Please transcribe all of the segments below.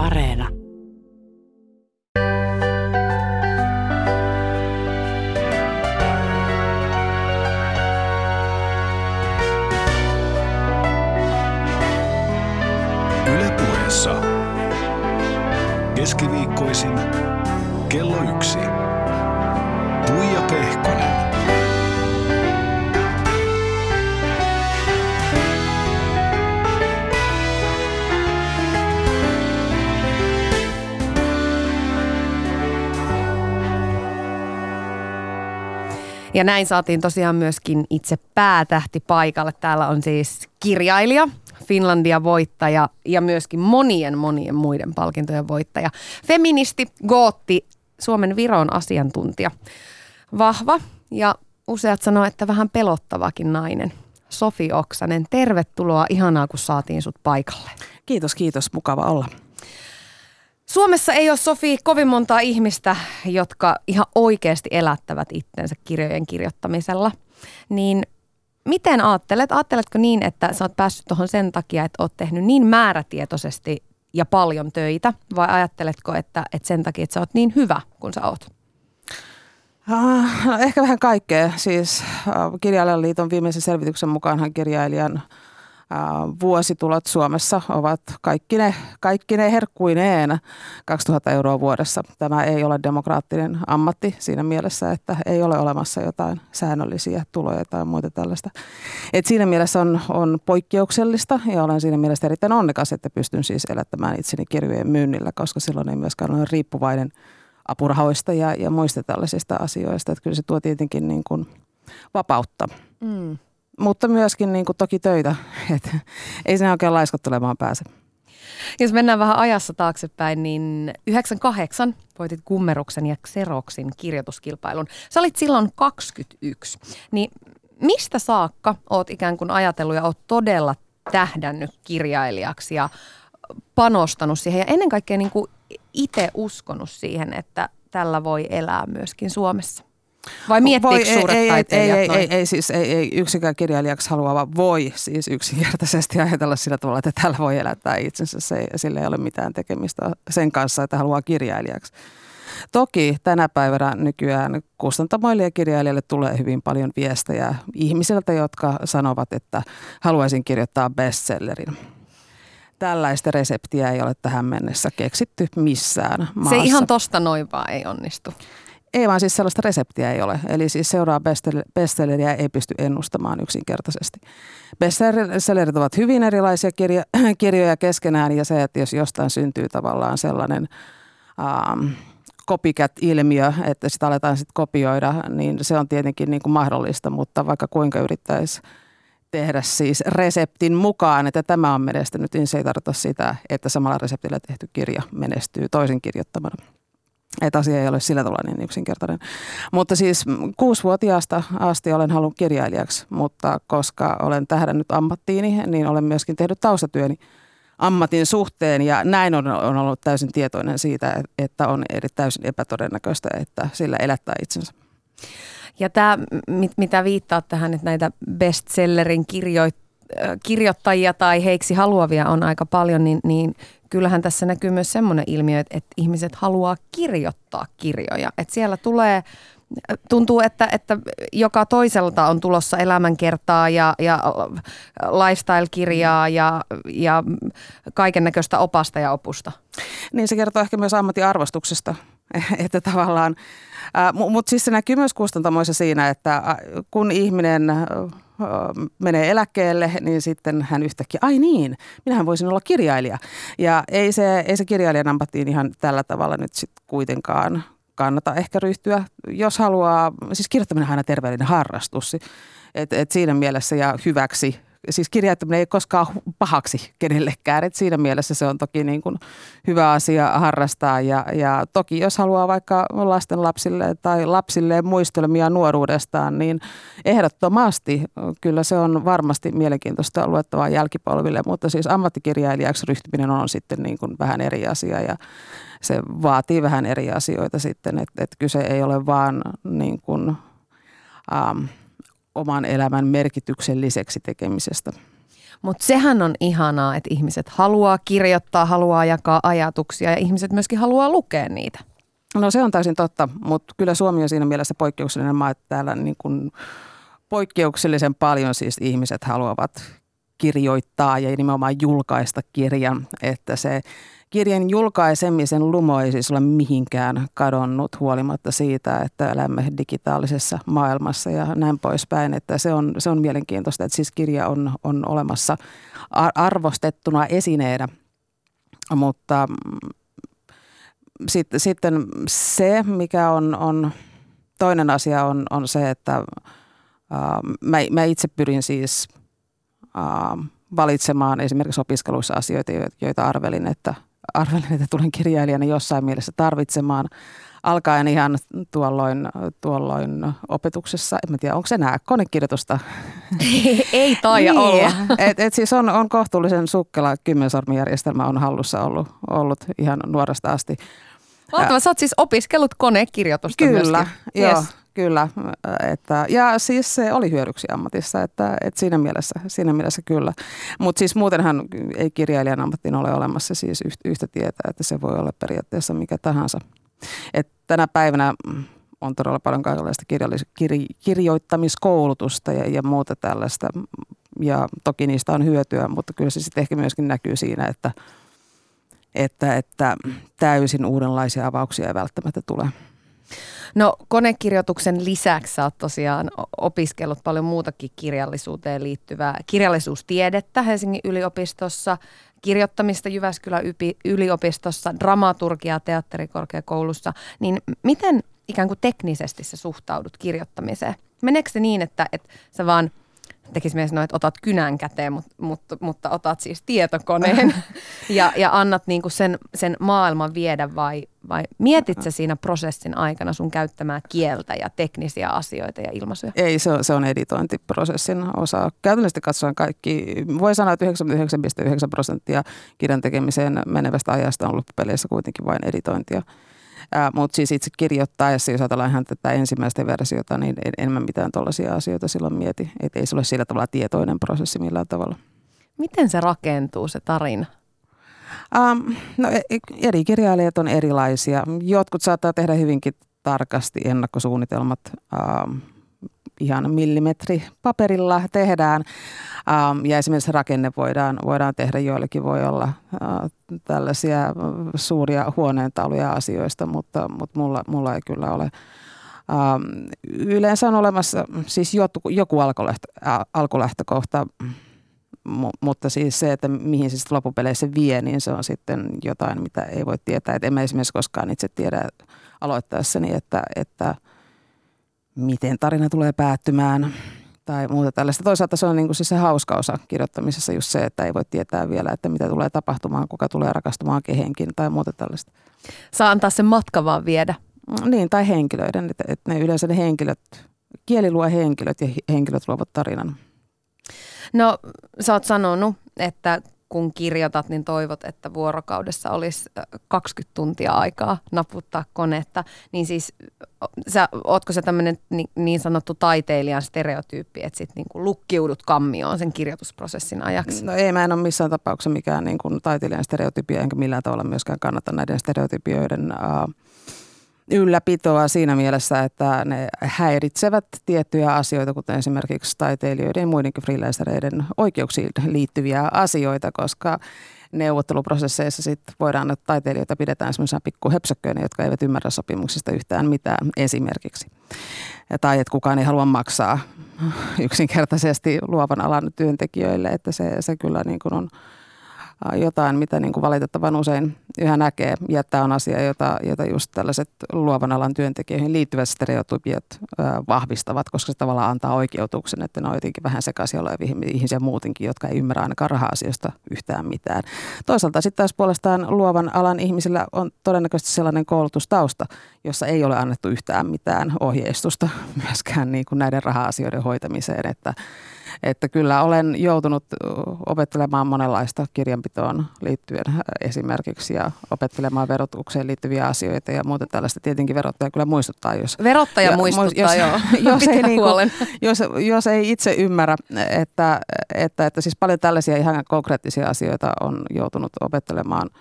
Areena. Ja näin saatiin tosiaan myöskin itse päätähti paikalle. Täällä on siis kirjailija, Finlandia voittaja ja myöskin monien monien muiden palkintojen voittaja. Feministi, gootti, Suomen Viron asiantuntija. Vahva ja useat sanoo, että vähän pelottavakin nainen. Sofi Oksanen, tervetuloa. Ihanaa, kun saatiin sut paikalle. Kiitos, kiitos. Mukava olla. Suomessa ei ole Sofi kovin montaa ihmistä, jotka ihan oikeasti elättävät itsensä kirjojen kirjoittamisella. Niin miten ajattelet? Ajatteletko niin, että sä oot päässyt tuohon sen takia, että oot tehnyt niin määrätietoisesti ja paljon töitä, vai ajatteletko, että, että sen takia, että sä oot niin hyvä kuin sä oot? Ah, no ehkä vähän kaikkea. Siis äh, Kirjailijaliiton viimeisen selvityksen mukaanhan kirjailijan vuositulot Suomessa ovat kaikki ne, kaikki ne herkkuineen 2000 euroa vuodessa. Tämä ei ole demokraattinen ammatti siinä mielessä, että ei ole olemassa jotain säännöllisiä tuloja tai muuta tällaista. Et siinä mielessä on, on poikkeuksellista ja olen siinä mielessä erittäin onnekas, että pystyn siis elättämään itseni kirjojen myynnillä, koska silloin ei myöskään ole riippuvainen apurahoista ja, ja muista tällaisista asioista. Että kyllä se tuo tietenkin niin kuin vapautta. Mm mutta myöskin niin kuin toki töitä. Et ei sinne oikein laiskottelemaan pääse. Jos mennään vähän ajassa taaksepäin, niin 98 voitit Kummeruksen ja Xeroxin kirjoituskilpailun. Sä olit silloin 21. Niin mistä saakka oot ikään kuin ajatellut ja oot todella tähdännyt kirjailijaksi ja panostanut siihen ja ennen kaikkea niin kuin itse uskonut siihen, että tällä voi elää myöskin Suomessa? Vai miettiikö voi, suuret ei, taiteilijat ei, ei, ei, ei, siis ei, ei yksikään kirjailijaksi haluava voi siis yksinkertaisesti ajatella sillä tavalla, että täällä voi elättää itsensä. Se, sillä ei ole mitään tekemistä sen kanssa, että haluaa kirjailijaksi. Toki tänä päivänä nykyään kustantamoille ja kirjailijoille tulee hyvin paljon viestejä ihmisiltä, jotka sanovat, että haluaisin kirjoittaa bestsellerin. Tällaista reseptiä ei ole tähän mennessä keksitty missään maassa. Se ihan tosta noin vaan ei onnistu. Ei vaan siis sellaista reseptiä ei ole. Eli siis seuraa bestselleriä ei pysty ennustamaan yksinkertaisesti. Bestsellerit ovat hyvin erilaisia kirja, kirjoja keskenään ja se, että jos jostain syntyy tavallaan sellainen ähm, copycat-ilmiö, että sitä aletaan sitten kopioida, niin se on tietenkin niin kuin mahdollista, mutta vaikka kuinka yrittäisi tehdä siis reseptin mukaan, että tämä on menestynyt, niin se ei tarkoita sitä, että samalla reseptillä tehty kirja menestyy toisen kirjoittamana. Että asia ei ole sillä tavalla niin yksinkertainen. Mutta siis kuusivuotiaasta asti olen halunnut kirjailijaksi, mutta koska olen tähdännyt ammattiini, niin olen myöskin tehnyt taustatyöni ammatin suhteen ja näin on, on ollut täysin tietoinen siitä, että on eri täysin epätodennäköistä, että sillä elättää itsensä. Ja tämä, mitä viittaa tähän, että näitä bestsellerin kirjoittajia, kirjoittajia tai heiksi haluavia on aika paljon, niin, niin kyllähän tässä näkyy myös semmoinen ilmiö, että, että ihmiset haluaa kirjoittaa kirjoja. Että siellä tulee tuntuu, että, että joka toiselta on tulossa elämänkertaa ja, ja lifestyle-kirjaa ja, ja kaiken näköistä opasta ja opusta. Niin se kertoo ehkä myös ammattiarvostuksesta, että tavallaan, mutta siis se näkyy myös kustantamoissa siinä, että kun ihminen menee eläkkeelle, niin sitten hän yhtäkkiä, ai niin, minähän voisin olla kirjailija. Ja ei se, ei se kirjailijan ammattiin ihan tällä tavalla nyt sitten kuitenkaan kannata ehkä ryhtyä, jos haluaa, siis kirjoittaminen on aina terveellinen harrastus, että et siinä mielessä ja hyväksi siis kirjoittaminen ei koskaan pahaksi kenellekään. Et siinä mielessä se on toki niin kuin hyvä asia harrastaa. Ja, ja toki jos haluaa vaikka lasten lapsille tai lapsille muistelmia nuoruudestaan, niin ehdottomasti kyllä se on varmasti mielenkiintoista luettavaa jälkipolville, mutta siis ammattikirjailijaksi ryhtyminen on sitten niin kuin vähän eri asia ja se vaatii vähän eri asioita sitten, että, että kyse ei ole vaan niin kuin, ähm, oman elämän merkitykselliseksi tekemisestä. Mutta sehän on ihanaa, että ihmiset haluaa kirjoittaa, haluaa jakaa ajatuksia ja ihmiset myöskin haluaa lukea niitä. No se on täysin totta, mutta kyllä Suomi on siinä mielessä poikkeuksellinen maa, että täällä niin kuin poikkeuksellisen paljon siis ihmiset haluavat kirjoittaa ja nimenomaan julkaista kirjan, että se kirjan julkaisemisen lumo ei siis ole mihinkään kadonnut huolimatta siitä, että elämme digitaalisessa maailmassa ja näin poispäin. Että se, on, se on mielenkiintoista, että siis kirja on, on olemassa arvostettuna esineenä, mutta sitten, sitten se, mikä on, on toinen asia on, on se, että äh, mä, mä itse pyrin siis valitsemaan esimerkiksi opiskeluissa asioita, joita arvelin, että, arvelin, että tulen kirjailijana jossain mielessä tarvitsemaan alkaen ihan tuolloin, tuolloin opetuksessa, en tiedä onko se enää konekirjoitusta. Ei, taida niin. olla. Et, et siis on, on kohtuullisen sukkela kymmensormijärjestelmä on hallussa ollut, ollut ihan nuoresta asti. Mahtavaa, sä oot siis opiskellut konekirjoitusta Kyllä, myöskin. joo, Yes. Kyllä. Että, ja siis se oli hyödyksi ammatissa, että, että siinä, mielessä, siinä mielessä kyllä. Mutta siis muutenhan ei kirjailijan ammattiin ole olemassa siis yhtä tietä, että se voi olla periaatteessa mikä tahansa. Et tänä päivänä on todella paljon kaikenlaista kirjallis- kir- kirjoittamiskoulutusta ja, ja muuta tällaista. Ja toki niistä on hyötyä, mutta kyllä se sitten ehkä myöskin näkyy siinä, että, että, että täysin uudenlaisia avauksia ei välttämättä tule. No konekirjoituksen lisäksi sä oot tosiaan opiskellut paljon muutakin kirjallisuuteen liittyvää kirjallisuustiedettä Helsingin yliopistossa, kirjoittamista Jyväskylän yliopistossa, dramaturgiaa teatterikorkeakoulussa, niin miten ikään kuin teknisesti sä suhtaudut kirjoittamiseen? Meneekö se niin, että, että sä vaan tekisi myös noin, että otat kynän käteen, mutta, mutta, mutta otat siis tietokoneen ja, ja annat niin kuin sen, sen maailman viedä vai, vai mietit sä siinä prosessin aikana sun käyttämää kieltä ja teknisiä asioita ja ilmaisuja? Ei, se on, se on editointiprosessin osa. Käytännössä katsoen kaikki, voi sanoa, että 99,9 prosenttia kirjan tekemiseen menevästä ajasta on loppupeleissä kuitenkin vain editointia. Mutta siis itse kirjoittaessa, jos ajatellaan ihan tätä ensimmäistä versiota, niin en, en mä mitään tuollaisia asioita silloin mieti. Että ei se ole sillä tavalla tietoinen prosessi millään tavalla. Miten se rakentuu se tarina? Um, no, eri kirjailijat on erilaisia. Jotkut saattaa tehdä hyvinkin tarkasti ennakkosuunnitelmat. Um, ihan millimetri paperilla tehdään. Um, ja esimerkiksi rakenne voidaan, voidaan tehdä, joillekin voi olla uh, tällaisia suuria huoneentauluja asioista, mutta, mutta mulla, mulla ei kyllä ole. Um, yleensä on olemassa siis joku, joku alkulähtö, alkulähtökohta, mutta siis se, että mihin se sitten loppupeleissä vie, niin se on sitten jotain, mitä ei voi tietää. Et en mä esimerkiksi koskaan itse tiedä aloittaessani, että, että miten tarina tulee päättymään tai muuta tällaista. Toisaalta se on niin kuin siis se hauska osa kirjoittamisessa just se, että ei voi tietää vielä, että mitä tulee tapahtumaan, kuka tulee rakastumaan kehenkin tai muuta tällaista. Saa antaa sen matka vaan viedä. Niin, tai henkilöiden, että, että ne yleensä ne henkilöt, kieli luo henkilöt ja henkilöt luovat tarinan. No, sä oot sanonut, että kun kirjoitat, niin toivot, että vuorokaudessa olisi 20 tuntia aikaa naputtaa konetta. Niin siis, sä, ootko se tämmöinen niin, sanottu taiteilijan stereotyyppi, että sit niin lukkiudut kammioon sen kirjoitusprosessin ajaksi? No ei, mä en ole missään tapauksessa mikään niin kuin taiteilijan stereotypia, enkä millään tavalla myöskään kannata näiden stereotypioiden uh, ylläpitoa siinä mielessä, että ne häiritsevät tiettyjä asioita, kuten esimerkiksi taiteilijoiden ja muidenkin freelancereiden oikeuksiin liittyviä asioita, koska neuvotteluprosesseissa sit voidaan, että taiteilijoita pidetään semmoisena pikkuhepsökköinä, jotka eivät ymmärrä sopimuksista yhtään mitään esimerkiksi. Ja, tai että kukaan ei halua maksaa yksinkertaisesti luovan alan työntekijöille, että se, se kyllä niin kuin on jotain, mitä niin kuin valitettavan usein yhä näkee. Ja tämä on asia, jota, jota just tällaiset luovan alan työntekijöihin liittyvät stereotypiat vahvistavat, koska se tavallaan antaa oikeutuksen, että ne on jotenkin vähän sekaisin olevia ihmisiä muutenkin, jotka ei ymmärrä ainakaan raha-asioista yhtään mitään. Toisaalta sitten taas puolestaan luovan alan ihmisillä on todennäköisesti sellainen koulutustausta, jossa ei ole annettu yhtään mitään ohjeistusta myöskään niin kuin näiden raha-asioiden hoitamiseen, että Että kyllä olen joutunut opettelemaan monenlaista kirjanpitoon liittyen esimerkiksi ja opettelemaan verotukseen liittyviä asioita ja muuta tällaista. Tietenkin verottaja kyllä muistuttaa, jos... Verottaja ja, muistuttaa, jos, joo. Jos ei, niin kuin, jos, jos ei itse ymmärrä, että, että, että siis paljon tällaisia ihan konkreettisia asioita on joutunut opettelemaan –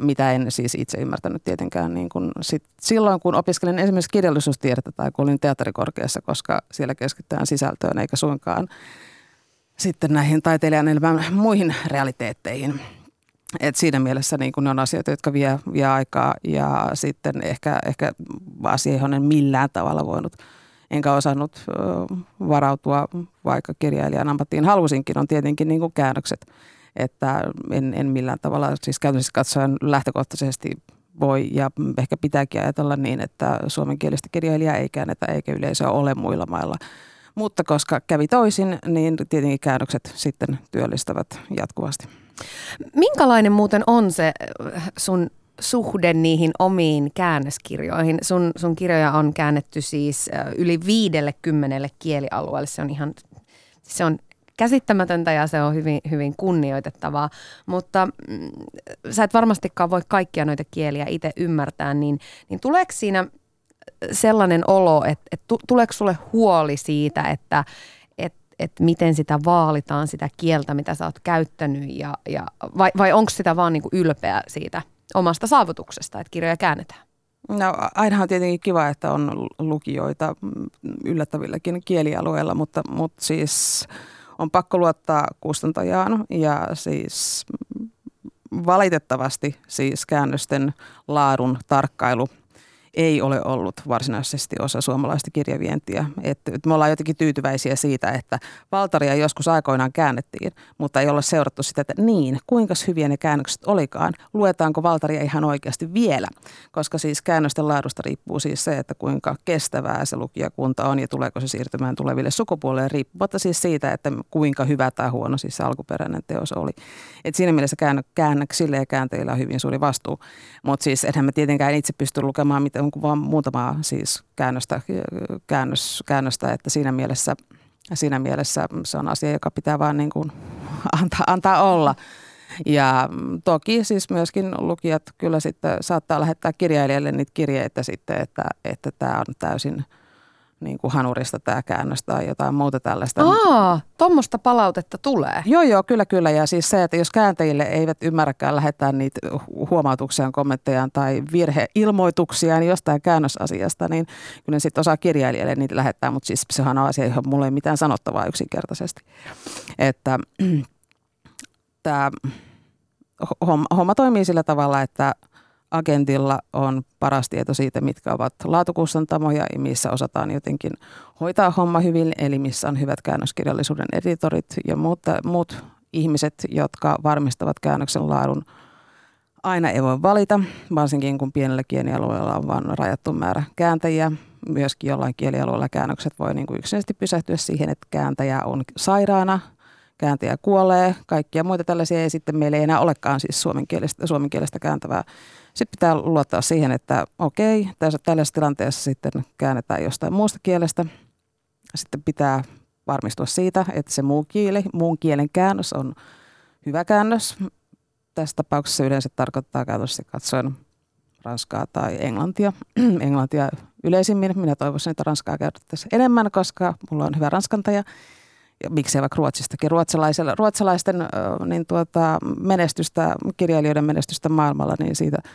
Mitä en siis itse ymmärtänyt tietenkään niin kun sit silloin, kun opiskelin esimerkiksi kirjallisuustiedettä tai kun olin teatterikorkeassa, koska siellä keskitytään sisältöön eikä suinkaan sitten näihin taiteilijan elämän muihin realiteetteihin. Et siinä mielessä niin kun ne on asioita, jotka vie, vie aikaa ja sitten ehkä, ehkä asia, johon en millään tavalla voinut enkä osannut varautua vaikka kirjailijan ammattiin. Halusinkin on tietenkin niin kuin käännökset – että en, en millään tavalla siis käytännössä katsoen lähtökohtaisesti voi ja ehkä pitääkin ajatella niin, että suomenkielistä kirjailijaa ei käännetä eikä yleisöä ole muilla mailla. Mutta koska kävi toisin, niin tietenkin käännökset sitten työllistävät jatkuvasti. Minkälainen muuten on se äh, sun suhde niihin omiin käännöskirjoihin? Sun, sun kirjoja on käännetty siis äh, yli viidelle kymmenelle kielialueelle. Se on ihan se on käsittämätöntä ja se on hyvin, hyvin kunnioitettavaa. Mutta mm, sä et varmastikaan voi kaikkia noita kieliä itse ymmärtää, niin, niin tuleeko siinä sellainen olo, että, että tuleeko sulle huoli siitä, että, että, että miten sitä vaalitaan, sitä kieltä, mitä sä oot käyttänyt, ja, ja, vai, vai onko sitä vaan niin kuin ylpeä siitä omasta saavutuksesta, että kirjoja käännetään? No ainahan on tietenkin kiva, että on lukijoita yllättävilläkin kielialueilla, mutta, mutta siis on pakko luottaa kustantajaan ja siis valitettavasti siis käännösten laadun tarkkailu – ei ole ollut varsinaisesti osa suomalaista kirjavientiä. Et, et me ollaan jotenkin tyytyväisiä siitä, että Valtaria joskus aikoinaan käännettiin, mutta ei ole seurattu sitä, että niin, kuinka hyviä ne käännökset olikaan. Luetaanko Valtaria ihan oikeasti vielä? Koska siis käännösten laadusta riippuu siis se, että kuinka kestävää se lukijakunta on ja tuleeko se siirtymään tuleville sukupuolille riippumatta siis siitä, että kuinka hyvä tai huono siis se alkuperäinen teos oli. Et siinä mielessä käännöksille ja käänteillä on hyvin suuri vastuu. Mutta siis enhän mä tietenkään itse pysty lukemaan mitä on vain muutamaa siis käännöstä, käännös, käännöstä, että siinä mielessä, siinä mielessä se on asia, joka pitää vaan niin kuin antaa, antaa olla. Ja toki siis myöskin lukijat kyllä sitten saattaa lähettää kirjailijalle niitä kirjeitä sitten, että, että tämä on täysin – niin kuin hanurista tämä käännös tai jotain muuta tällaista. Aa, tuommoista palautetta tulee. Joo, joo, kyllä, kyllä. Ja siis se, että jos kääntäjille eivät ymmärräkään lähettää niitä huomautuksiaan, kommenttejaan tai virheilmoituksiaan jostain käännösasiasta, niin kyllä ne sitten osaa kirjailijalle niitä lähettää, mutta siis sehän on asia, johon mulla ei mitään sanottavaa yksinkertaisesti. Että tämä homma, homma toimii sillä tavalla, että – agentilla on paras tieto siitä, mitkä ovat laatukustantamoja ja missä osataan jotenkin hoitaa homma hyvin, eli missä on hyvät käännöskirjallisuuden editorit ja muut, muut ihmiset, jotka varmistavat käännöksen laadun. Aina ei voi valita, varsinkin kun pienellä kielialueella on vain rajattu määrä kääntäjiä. Myöskin jollain kielialueella käännökset voi niin kuin yksinäisesti pysähtyä siihen, että kääntäjä on sairaana, kääntäjä kuolee, kaikkia muita tällaisia, ja sitten meillä ei enää olekaan siis suomenkielistä, suomenkielistä kääntävää sitten pitää luottaa siihen, että okei, tässä, tällaisessa tilanteessa sitten käännetään jostain muusta kielestä. Sitten pitää varmistua siitä, että se muu kieli, muun kielen käännös on hyvä käännös. Tässä tapauksessa yleensä tarkoittaa käytössä katsoen ranskaa tai englantia. englantia yleisimmin. Minä toivoisin, että ranskaa käytettäisiin enemmän, koska mulla on hyvä ranskantaja. Ja miksei vaikka Ruotsistakin. Ruotsalaisten niin tuota, menestystä, kirjailijoiden menestystä maailmalla, niin siitä –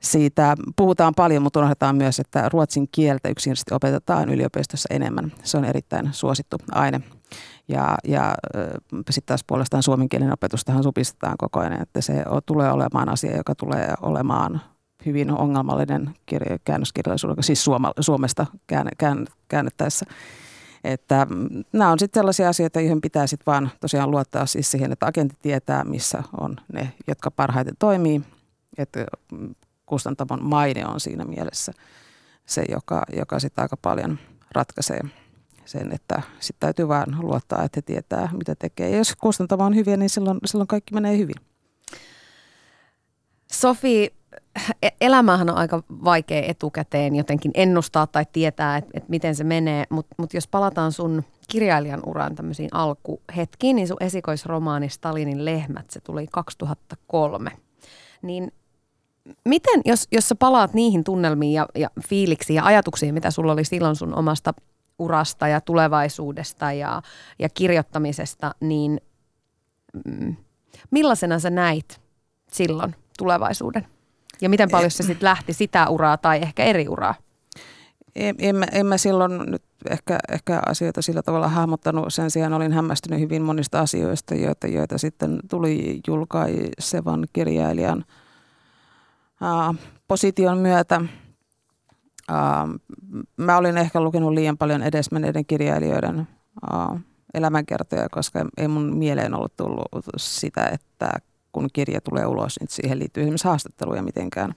siitä puhutaan paljon, mutta unohdetaan myös, että ruotsin kieltä yksinkertaisesti opetetaan yliopistossa enemmän. Se on erittäin suosittu aine. Ja, ja sitten taas puolestaan suomen kielen opetustahan supistetaan koko ajan, että se tulee olemaan asia, joka tulee olemaan hyvin ongelmallinen käännöskirjallisuuden, siis Suoma, Suomesta käännettäessä. Että mm, nämä on sitten sellaisia asioita, joihin pitää sitten vaan tosiaan luottaa siis siihen, että agentti tietää, missä on ne, jotka parhaiten toimii. Että mm, kustantamon maine on siinä mielessä se, joka, joka sitten aika paljon ratkaisee sen, että sitten täytyy vaan luottaa, että tietää, mitä tekee. Ja jos kustantamo on hyviä, niin silloin, silloin kaikki menee hyvin. Sofi, elämähän on aika vaikea etukäteen jotenkin ennustaa tai tietää, että, että miten se menee, mutta mut jos palataan sun kirjailijan uran tämmöisiin alkuhetkiin, niin sun esikoisromaani Stalinin lehmät, se tuli 2003. Niin miten, jos, jos sä palaat niihin tunnelmiin ja, ja fiiliksiin ja ajatuksiin, mitä sulla oli silloin sun omasta urasta ja tulevaisuudesta ja, ja kirjoittamisesta, niin mm, millaisena sä näit silloin tulevaisuuden? Ja miten paljon se sitten lähti sitä uraa tai ehkä eri uraa? En, en, mä, en mä silloin nyt ehkä, ehkä asioita sillä tavalla hahmottanut. Sen sijaan olin hämmästynyt hyvin monista asioista, joita, joita sitten tuli julkaisevan kirjailijan ää, position myötä. Ää, mä olin ehkä lukenut liian paljon edesmenneiden kirjailijoiden ää, elämänkertoja, koska ei mun mieleen ollut tullut sitä, että kun kirja tulee ulos, niin siihen liittyy esimerkiksi haastatteluja mitenkään.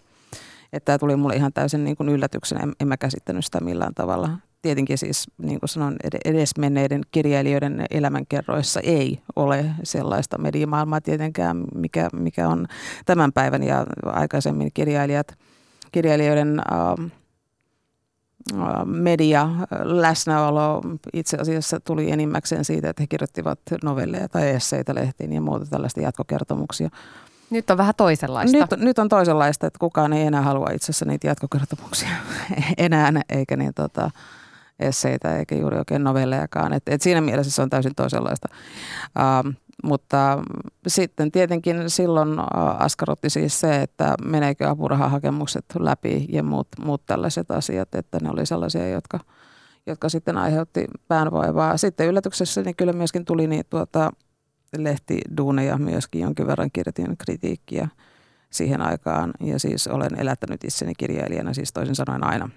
Että tämä tuli mulle ihan täysin niin kuin yllätyksenä, en, en mä käsittänyt sitä millään tavalla. Tietenkin siis, niin kuin sanon, edesmenneiden kirjailijoiden elämänkerroissa ei ole sellaista mediamaailmaa tietenkään, mikä, mikä on tämän päivän ja aikaisemmin kirjailijat, kirjailijoiden äh, media läsnäolo itse asiassa tuli enimmäkseen siitä, että he kirjoittivat novelleja tai esseitä lehtiin ja muuta tällaista jatkokertomuksia. Nyt on vähän toisenlaista. Nyt, nyt on toisenlaista, että kukaan ei enää halua itse asiassa niitä jatkokertomuksia enää, eikä niin tota, esseitä eikä juuri oikein novellejakaan. Et, et siinä mielessä se on täysin toisenlaista. Uh, mutta sitten tietenkin silloin askarrutti siis se, että meneekö apurahahakemukset läpi ja muut, muut tällaiset asiat, että ne oli sellaisia, jotka, jotka sitten aiheutti päänvaivaa. Sitten yllätyksessä niin kyllä myöskin tuli niin tuota, lehtiduuneja myöskin jonkin verran kirjoitin kritiikkiä siihen aikaan ja siis olen elättänyt itseni kirjailijana siis toisin sanoen aina.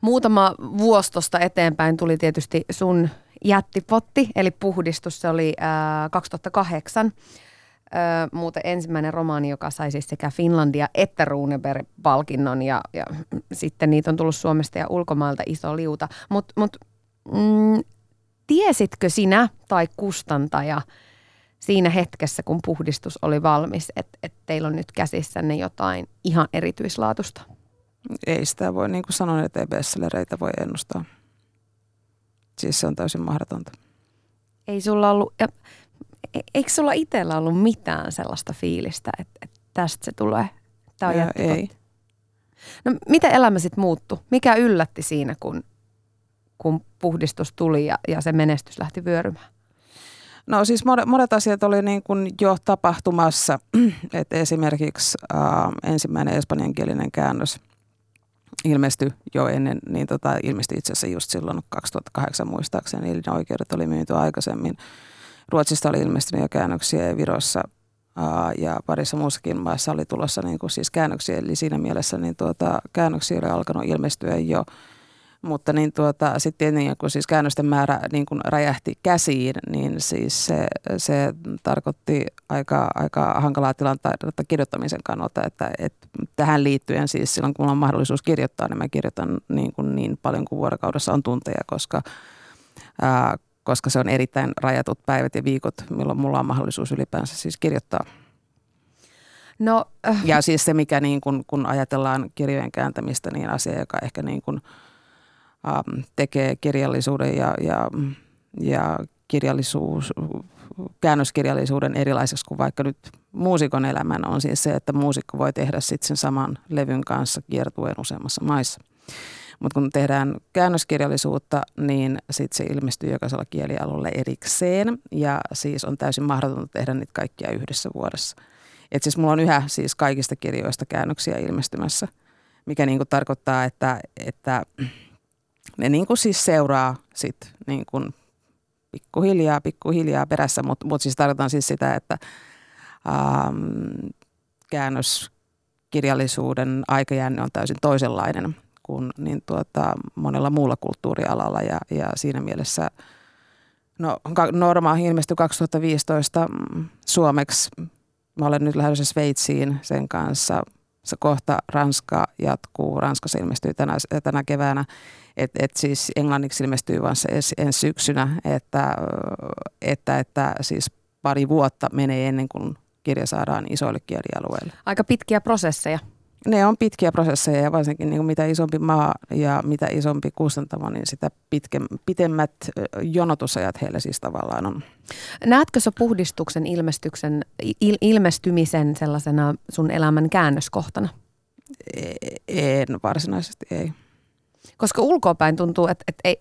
Muutama vuostosta eteenpäin tuli tietysti sun jättipotti, eli puhdistus, se oli ää, 2008. Ää, muuten ensimmäinen romaani, joka sai siis sekä Finlandia että Runeberg-palkinnon ja, ja sitten niitä on tullut Suomesta ja ulkomailta iso liuta. Mutta mut, mm, tiesitkö sinä tai kustantaja siinä hetkessä, kun puhdistus oli valmis, että et teillä on nyt käsissänne jotain ihan erityislaatusta? Ei sitä voi, niin kuin sanoin, että ei bestsellereitä voi ennustaa. Siis se on täysin mahdotonta. Ei sulla ollut, ja, e, eikö sulla itsellä ollut mitään sellaista fiilistä, että, että tästä se tulee? Tämä on ei. No miten elämä sitten muuttui? Mikä yllätti siinä, kun, kun puhdistus tuli ja, ja se menestys lähti vyörymään? No siis monet, monet asiat oli niin kuin jo tapahtumassa, että esimerkiksi äh, ensimmäinen espanjankielinen käännös ilmestyi jo ennen, niin tota, ilmestyi itse asiassa just silloin 2008 muistaakseni, eli ne oikeudet oli myyty aikaisemmin. Ruotsista oli ilmestynyt jo käännöksiä ja Virossa aa, ja parissa muussakin maassa oli tulossa niin kuin siis käännöksiä, eli siinä mielessä niin tuota, käännöksiä oli alkanut ilmestyä jo mutta niin tuota, sitten niin kun siis käännösten määrä niin kun räjähti käsiin, niin siis se, se tarkoitti aika, aika hankalaa tilannetta kirjoittamisen kannalta, että, että tähän liittyen siis silloin kun mulla on mahdollisuus kirjoittaa, niin mä kirjoitan niin, kuin niin paljon kuin vuorokaudessa on tunteja, koska, ää, koska se on erittäin rajatut päivät ja viikot, milloin mulla on mahdollisuus ylipäänsä siis kirjoittaa. No, äh. Ja siis se, mikä niin kun, kun ajatellaan kirjojen kääntämistä, niin asia, joka ehkä niin kuin – Ähm, tekee kirjallisuuden ja, ja, ja kirjallisuus, käännöskirjallisuuden erilaiseksi kuin vaikka nyt muusikon elämän on siis se, että muusikko voi tehdä sitten sen saman levyn kanssa kiertuen useammassa maissa. Mutta kun tehdään käännöskirjallisuutta, niin sitten se ilmestyy jokaisella kielialueella erikseen ja siis on täysin mahdotonta tehdä niitä kaikkia yhdessä vuodessa. Et siis mulla on yhä siis kaikista kirjoista käännöksiä ilmestymässä, mikä niinku tarkoittaa, että, että ne niin kuin siis seuraa sit niin kuin pikkuhiljaa, pikkuhiljaa perässä, mutta mut siis tarkoitan siis sitä, että ähm, käännöskirjallisuuden aikajänne on täysin toisenlainen kuin niin tuota, monella muulla kulttuurialalla ja, ja siinä mielessä no Norma ilmestyi 2015 suomeksi. Mä olen nyt lähdössä Sveitsiin sen kanssa. Se kohta Ranska jatkuu. Ranskassa ilmestyy tänä, tänä keväänä. Et, et siis englanniksi ilmestyy vain se ensi syksynä, että, että, että siis pari vuotta menee ennen kuin kirja saadaan isoille kielialueille. Aika pitkiä prosesseja. Ne on pitkiä prosesseja ja varsinkin niin kuin mitä isompi maa ja mitä isompi kustantamo, niin sitä pitke, pitemmät jonotusajat heille siis tavallaan on. Näetkö sä puhdistuksen ilmestyksen, il, ilmestymisen sellaisena sun elämän käännöskohtana? E, en varsinaisesti, ei. Koska ulkoapäin tuntuu, että, että ei,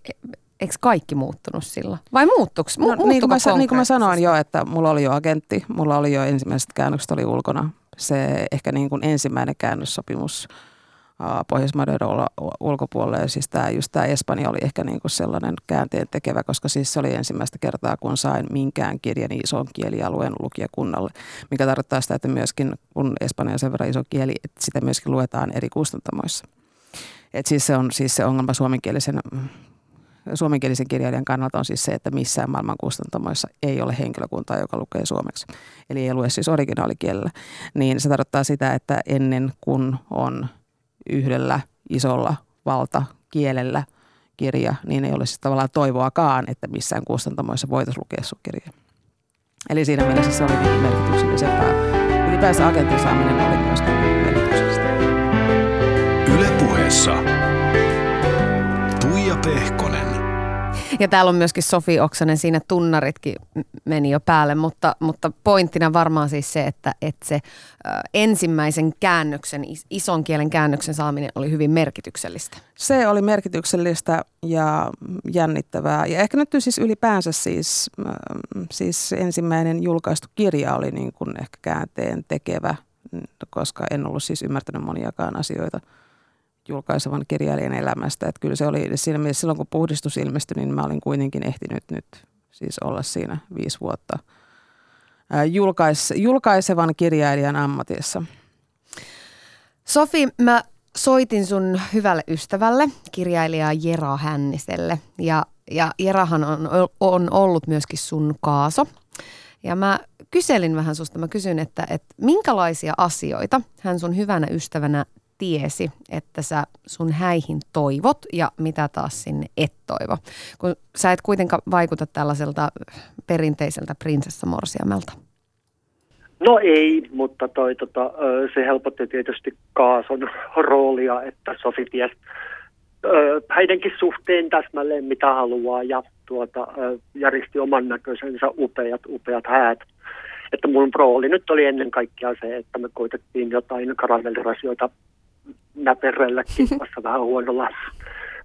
eikö kaikki muuttunut silloin? Vai muuttuiko? Mu- no, niin, kuin mä, niin kuin mä sanoin jo, että mulla oli jo agentti, mulla oli jo ensimmäiset käännökset oli ulkona. Se ehkä niin kuin ensimmäinen käännössopimus Pohjoismaiden ulkopuolelle. Siis tämä, just tämä Espanja oli ehkä niin kuin sellainen käänteen tekevä, koska siis se oli ensimmäistä kertaa, kun sain minkään kirjan ison kielialueen lukijakunnalle, mikä tarkoittaa sitä, että myöskin kun Espanja on sen verran iso kieli, että sitä myöskin luetaan eri kustantamoissa. Et siis se on siis se ongelma suomenkielisen suomenkielisen kirjailijan kannalta on siis se, että missään maailman kustantamoissa ei ole henkilökuntaa, joka lukee suomeksi. Eli ei lue siis originaalikielellä. Niin se tarkoittaa sitä, että ennen kuin on yhdellä isolla valtakielellä kirja, niin ei ole siis tavallaan toivoakaan, että missään kustantamoissa voitaisiin lukea sun kirja. Eli siinä mielessä se oli niin merkityksellisempää. Ylipäänsä agentin saaminen oli myöskin merkityksellistä. Yle puheessa Tuija Pehkonen. Ja täällä on myöskin Sofi Oksanen, siinä tunnaritkin meni jo päälle, mutta, mutta pointtina varmaan siis se, että, että se ensimmäisen käännöksen, ison kielen käännöksen saaminen oli hyvin merkityksellistä. Se oli merkityksellistä ja jännittävää. Ja ehkä nyt siis ylipäänsä siis, siis ensimmäinen julkaistu kirja oli niin kuin ehkä käänteen tekevä, koska en ollut siis ymmärtänyt moniakaan asioita – julkaisevan kirjailijan elämästä. Että kyllä se oli siinä mielessä silloin, kun puhdistus ilmestyi, niin mä olin kuitenkin ehtinyt nyt siis olla siinä viisi vuotta julkais, julkaisevan kirjailijan ammatissa. Sofi, mä soitin sun hyvälle ystävälle, kirjailija Jera Hänniselle. Ja, ja Jerahan on, on ollut myöskin sun kaaso. Ja mä kyselin vähän susta, mä kysyn, että, että minkälaisia asioita hän sun hyvänä ystävänä tiesi, että sä sun häihin toivot ja mitä taas sinne et toivo. Kun sä et kuitenkaan vaikuta tällaiselta perinteiseltä prinsessamorsiamelta. No ei, mutta toi, tota, se helpotti tietysti Kaason roolia, että Sofi ties häidenkin suhteen täsmälleen mitä haluaa ja tuota, järjesti oman näköisensä upeat, upeat häät. Että mun rooli nyt oli ennen kaikkea se, että me koitettiin jotain karamellirasioita näperrellä kimpassa vähän huonolla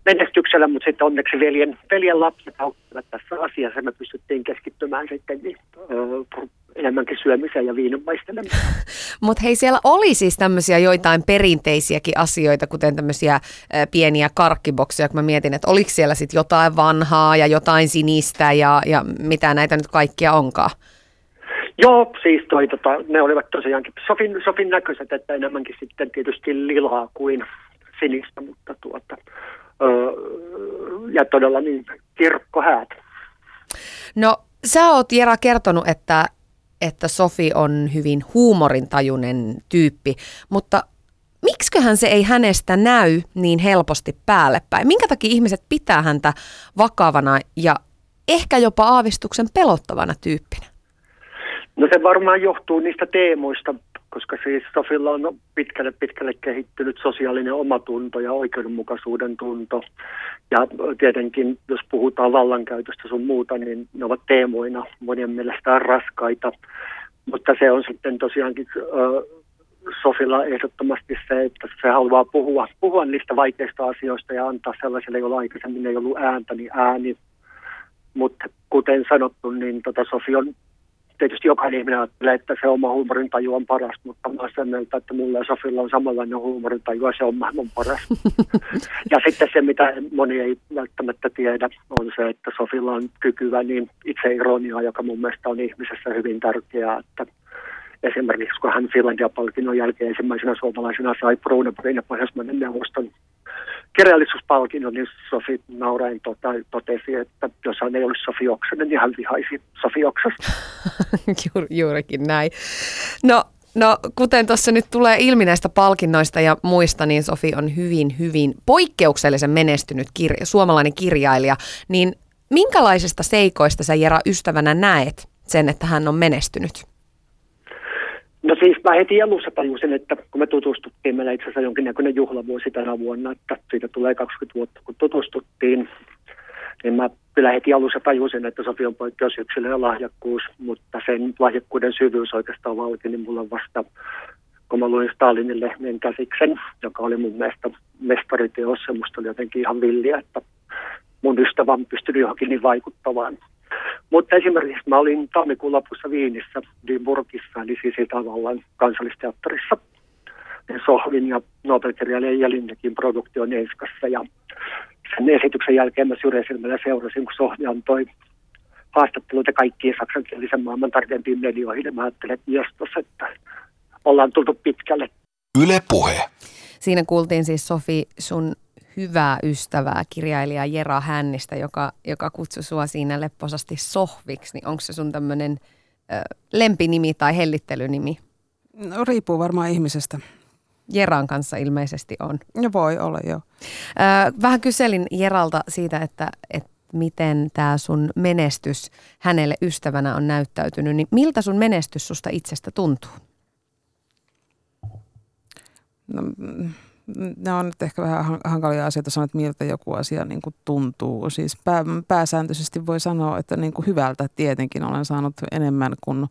menestyksellä, mutta sitten onneksi veljen, veljen lapset auttavat tässä asiassa. Me pystyttiin keskittymään sitten niin, ö, enemmänkin syömiseen ja viinon maistelemiseen. Mutta hei, siellä oli siis tämmöisiä joitain perinteisiäkin asioita, kuten tämmöisiä pieniä karkkibokseja, kun mä mietin, että oliko siellä sitten jotain vanhaa ja jotain sinistä ja, ja mitä näitä nyt kaikkia onkaan. Joo, siis toi, tota, ne olivat tosiaankin sopin, sopin näköiset, että enemmänkin sitten tietysti lilaa kuin sinistä, mutta tuota, öö, ja todella niin kirkkohäät. No sä oot Jera kertonut, että, että Sofi on hyvin huumorintajuinen tyyppi, mutta miksiköhän se ei hänestä näy niin helposti päälle päin? Minkä takia ihmiset pitää häntä vakavana ja ehkä jopa aavistuksen pelottavana tyyppinä? No se varmaan johtuu niistä teemoista, koska siis Sofilla on pitkälle pitkälle kehittynyt sosiaalinen omatunto ja oikeudenmukaisuuden tunto. Ja tietenkin, jos puhutaan vallankäytöstä sun muuta, niin ne ovat teemoina monien mielestä raskaita. Mutta se on sitten tosiaankin Sofilla ehdottomasti se, että se haluaa puhua, puhua niistä vaikeista asioista ja antaa sellaiselle, jolla aikaisemmin ei ollut ääntä, niin ääni. Mutta kuten sanottu, niin tota Sofi on tietysti jokainen ihminen ajattelee, että se oma huumorintaju on paras, mutta mä olen mieltä, että mulla ja Sofilla on samanlainen huumorintaju ja se on maailman paras. ja sitten se, mitä moni ei välttämättä tiedä, on se, että Sofilla on kykyä niin itse ironia, joka mun mielestä on ihmisessä hyvin tärkeää, että esimerkiksi kun hän Finlandia-palkinnon jälkeen ensimmäisenä suomalaisena sai Bruneburin ja Pohjoismainen neuvoston kirjallisuuspalkinnon, niin Sofi naurain tota, totesi, että jos hän ei olisi Sofi Oksanen, niin hän vihaisi Sofi Oksasta. Juur, juurikin näin. No, no kuten tuossa nyt tulee ilmi näistä palkinnoista ja muista, niin Sofi on hyvin, hyvin poikkeuksellisen menestynyt kirja, suomalainen kirjailija. Niin minkälaisista seikoista sä Jera ystävänä näet sen, että hän on menestynyt? No siis mä heti alussa tajusin, että kun me tutustuttiin, meillä itse asiassa jonkinnäköinen juhlavuosi tänä vuonna, että siitä tulee 20 vuotta kun tutustuttiin, niin mä kyllä heti alussa tajusin, että Sofi on poikkeusyksilö ja lahjakkuus, mutta sen lahjakkuuden syvyys oikeastaan valkeni mulle vasta, kun mä luin Stalinin lehmien käsiksen, joka oli mun mielestä mestariteos, ja musta oli jotenkin ihan villiä, että mun ystävä on pystynyt johonkin niin vaikuttavaan. Mutta esimerkiksi mä olin tammikuun lopussa Viinissä, Dymburgissa, eli siis Itävallan kansallisteatterissa. Sohvin ja Nobelkirjailijan Jelinnekin produktio Neiskassa ja sen esityksen jälkeen mä syrjäisilmällä seurasin, kun Sohvi antoi haastatteluita kaikkiin saksankielisen maailman tärkeimpiin medioihin. Ja mä ajattelin, että jostos, että ollaan tultu pitkälle. Yle Puhe. Siinä kuultiin siis Sofi sun hyvää ystävää, kirjailija Jera Hännistä, joka, joka kutsui sua siinä lepposasti sohviksi. Niin onko se sun tämmöinen lempinimi tai hellittelynimi? No, riippuu varmaan ihmisestä. Jeran kanssa ilmeisesti on. No voi olla, joo. Vähän kyselin Jeralta siitä, että, että miten tämä sun menestys hänelle ystävänä on näyttäytynyt, niin miltä sun menestys susta itsestä tuntuu? No, ne on nyt ehkä vähän hankalia asioita sanoa, että miltä joku asia niin kuin tuntuu. Siis pää, pääsääntöisesti voi sanoa, että niin kuin hyvältä tietenkin olen saanut enemmän kuin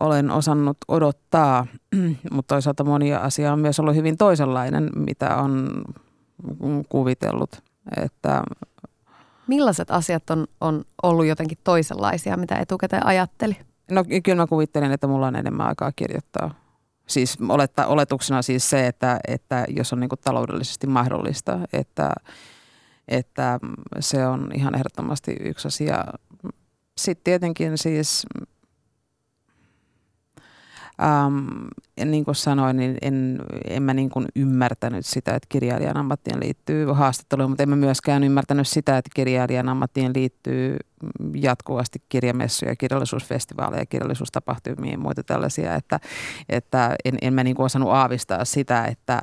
olen osannut odottaa, mutta toisaalta monia asia on myös ollut hyvin toisenlainen, mitä on kuvitellut. Että Millaiset asiat on, on ollut jotenkin toisenlaisia, mitä etukäteen ajatteli? No kyllä mä kuvittelen, että mulla on enemmän aikaa kirjoittaa. Siis oletta, oletuksena siis se, että, että jos on niin taloudellisesti mahdollista, että, että se on ihan ehdottomasti yksi asia. Sitten tietenkin siis Um, niin kuin sanoin, niin en, en mä niin kuin ymmärtänyt sitä, että kirjailijan ammattiin liittyy haastatteluun, mutta en mä myöskään ymmärtänyt sitä, että kirjailijan ammattiin liittyy jatkuvasti kirjamessuja, kirjallisuusfestivaaleja, kirjallisuustapahtumia ja muita tällaisia, että, että en, en mä niin kuin osannut aavistaa sitä, että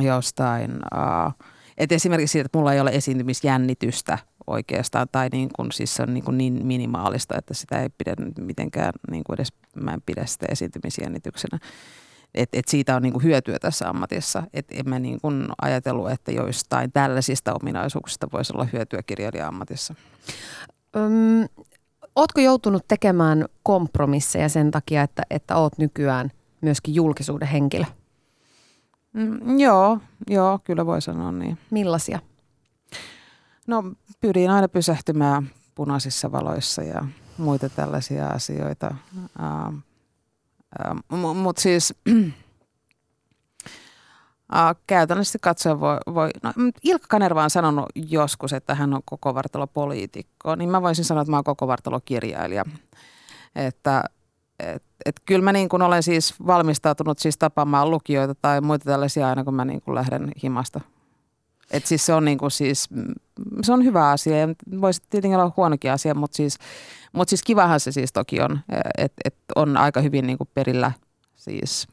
jostain, uh, että esimerkiksi siitä, että mulla ei ole esiintymisjännitystä – oikeastaan, tai niin kuin, siis se on niin, kuin niin minimaalista, että sitä ei pidä mitenkään niin kuin edes, mä en pidä sitä esiintymisjännityksenä. Et, et siitä on niin kuin hyötyä tässä ammatissa. Et en mä niin kuin ajatellut, että joistain tällaisista ominaisuuksista voisi olla hyötyä kirjailijan ammatissa. Öm, ootko joutunut tekemään kompromisseja sen takia, että, että oot nykyään myöskin julkisuuden henkilö? Mm, joo, joo, kyllä voi sanoa niin. Millaisia? No pyrin aina pysähtymään punaisissa valoissa ja muita tällaisia asioita. Uh, uh, Mutta siis uh, käytännössä katsoen voi, voi no, Ilkka Kanerva on sanonut joskus, että hän on koko vartalopoliitikko, niin mä voisin sanoa, että mä oon koko vartalokirjailija. Että et, et kyllä mä niin kun olen siis valmistautunut siis tapaamaan lukijoita tai muita tällaisia aina, kun mä niin kun lähden himasta et siis se on niinku siis, se on hyvä asia ja voisi tietenkin olla huonokin asia, mutta siis, mut siis kivahan se siis toki on, että et on aika hyvin niinku perillä siis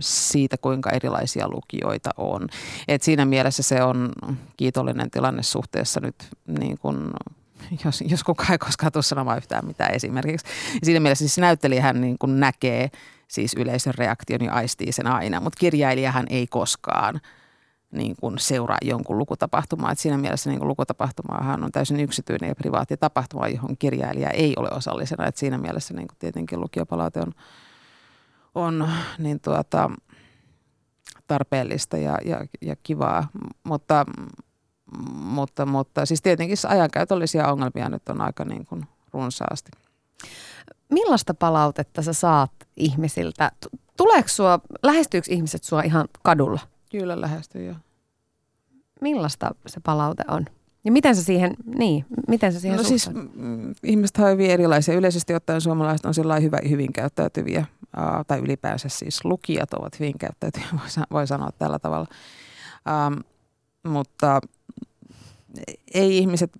siitä, kuinka erilaisia lukijoita on. Et siinä mielessä se on kiitollinen tilanne suhteessa nyt niin kuin jos, jos kukaan ei koskaan tule sanomaan yhtään mitään esimerkiksi. Siinä mielessä siis näyttelijähän niin kuin näkee siis yleisön reaktion ja aistii sen aina, mutta kirjailijahan ei koskaan – niin kuin seuraa jonkun lukutapahtumaa. Et siinä mielessä niin kuin lukutapahtumaahan on täysin yksityinen ja privaatti tapahtuma, johon kirjailija ei ole osallisena. Et siinä mielessä niin kuin tietenkin lukijapalaute on, on niin tuota, tarpeellista ja, ja, ja kivaa, mutta, mutta, mutta siis tietenkin ajankäytöllisiä ongelmia nyt on aika niin kuin runsaasti. Millaista palautetta sä saat ihmisiltä? Tuleeko sua, lähestyykö ihmiset sua ihan kadulla? Kyllä lähestyy, joo. Millaista se palaute on? Ja miten se siihen, niin, miten se siihen No siis mm, ihmiset on hyvin erilaisia. Yleisesti ottaen suomalaiset on sillä hyvä, hyvin käyttäytyviä, tai ylipäänsä siis lukijat ovat hyvin käyttäytyviä, voi, voi sanoa tällä tavalla. Um, mutta ei ihmiset,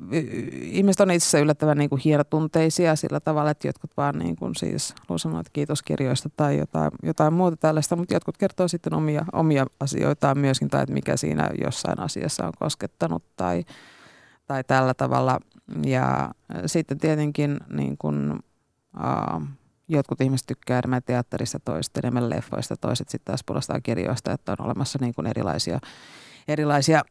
ihmiset on itse yllättävän niin kuin hierotunteisia sillä tavalla, että jotkut vaan niin kuin siis sanoa, että kiitos kirjoista tai jotain, jotain muuta tällaista, mutta jotkut kertoo sitten omia, omia asioitaan myöskin tai että mikä siinä jossain asiassa on koskettanut tai, tai tällä tavalla. Ja sitten tietenkin niin kuin, uh, jotkut ihmiset tykkää enemmän teatterista, toiset enemmän leffoista, toiset sitten taas puolestaan kirjoista, että on olemassa niin kuin erilaisia, erilaisia,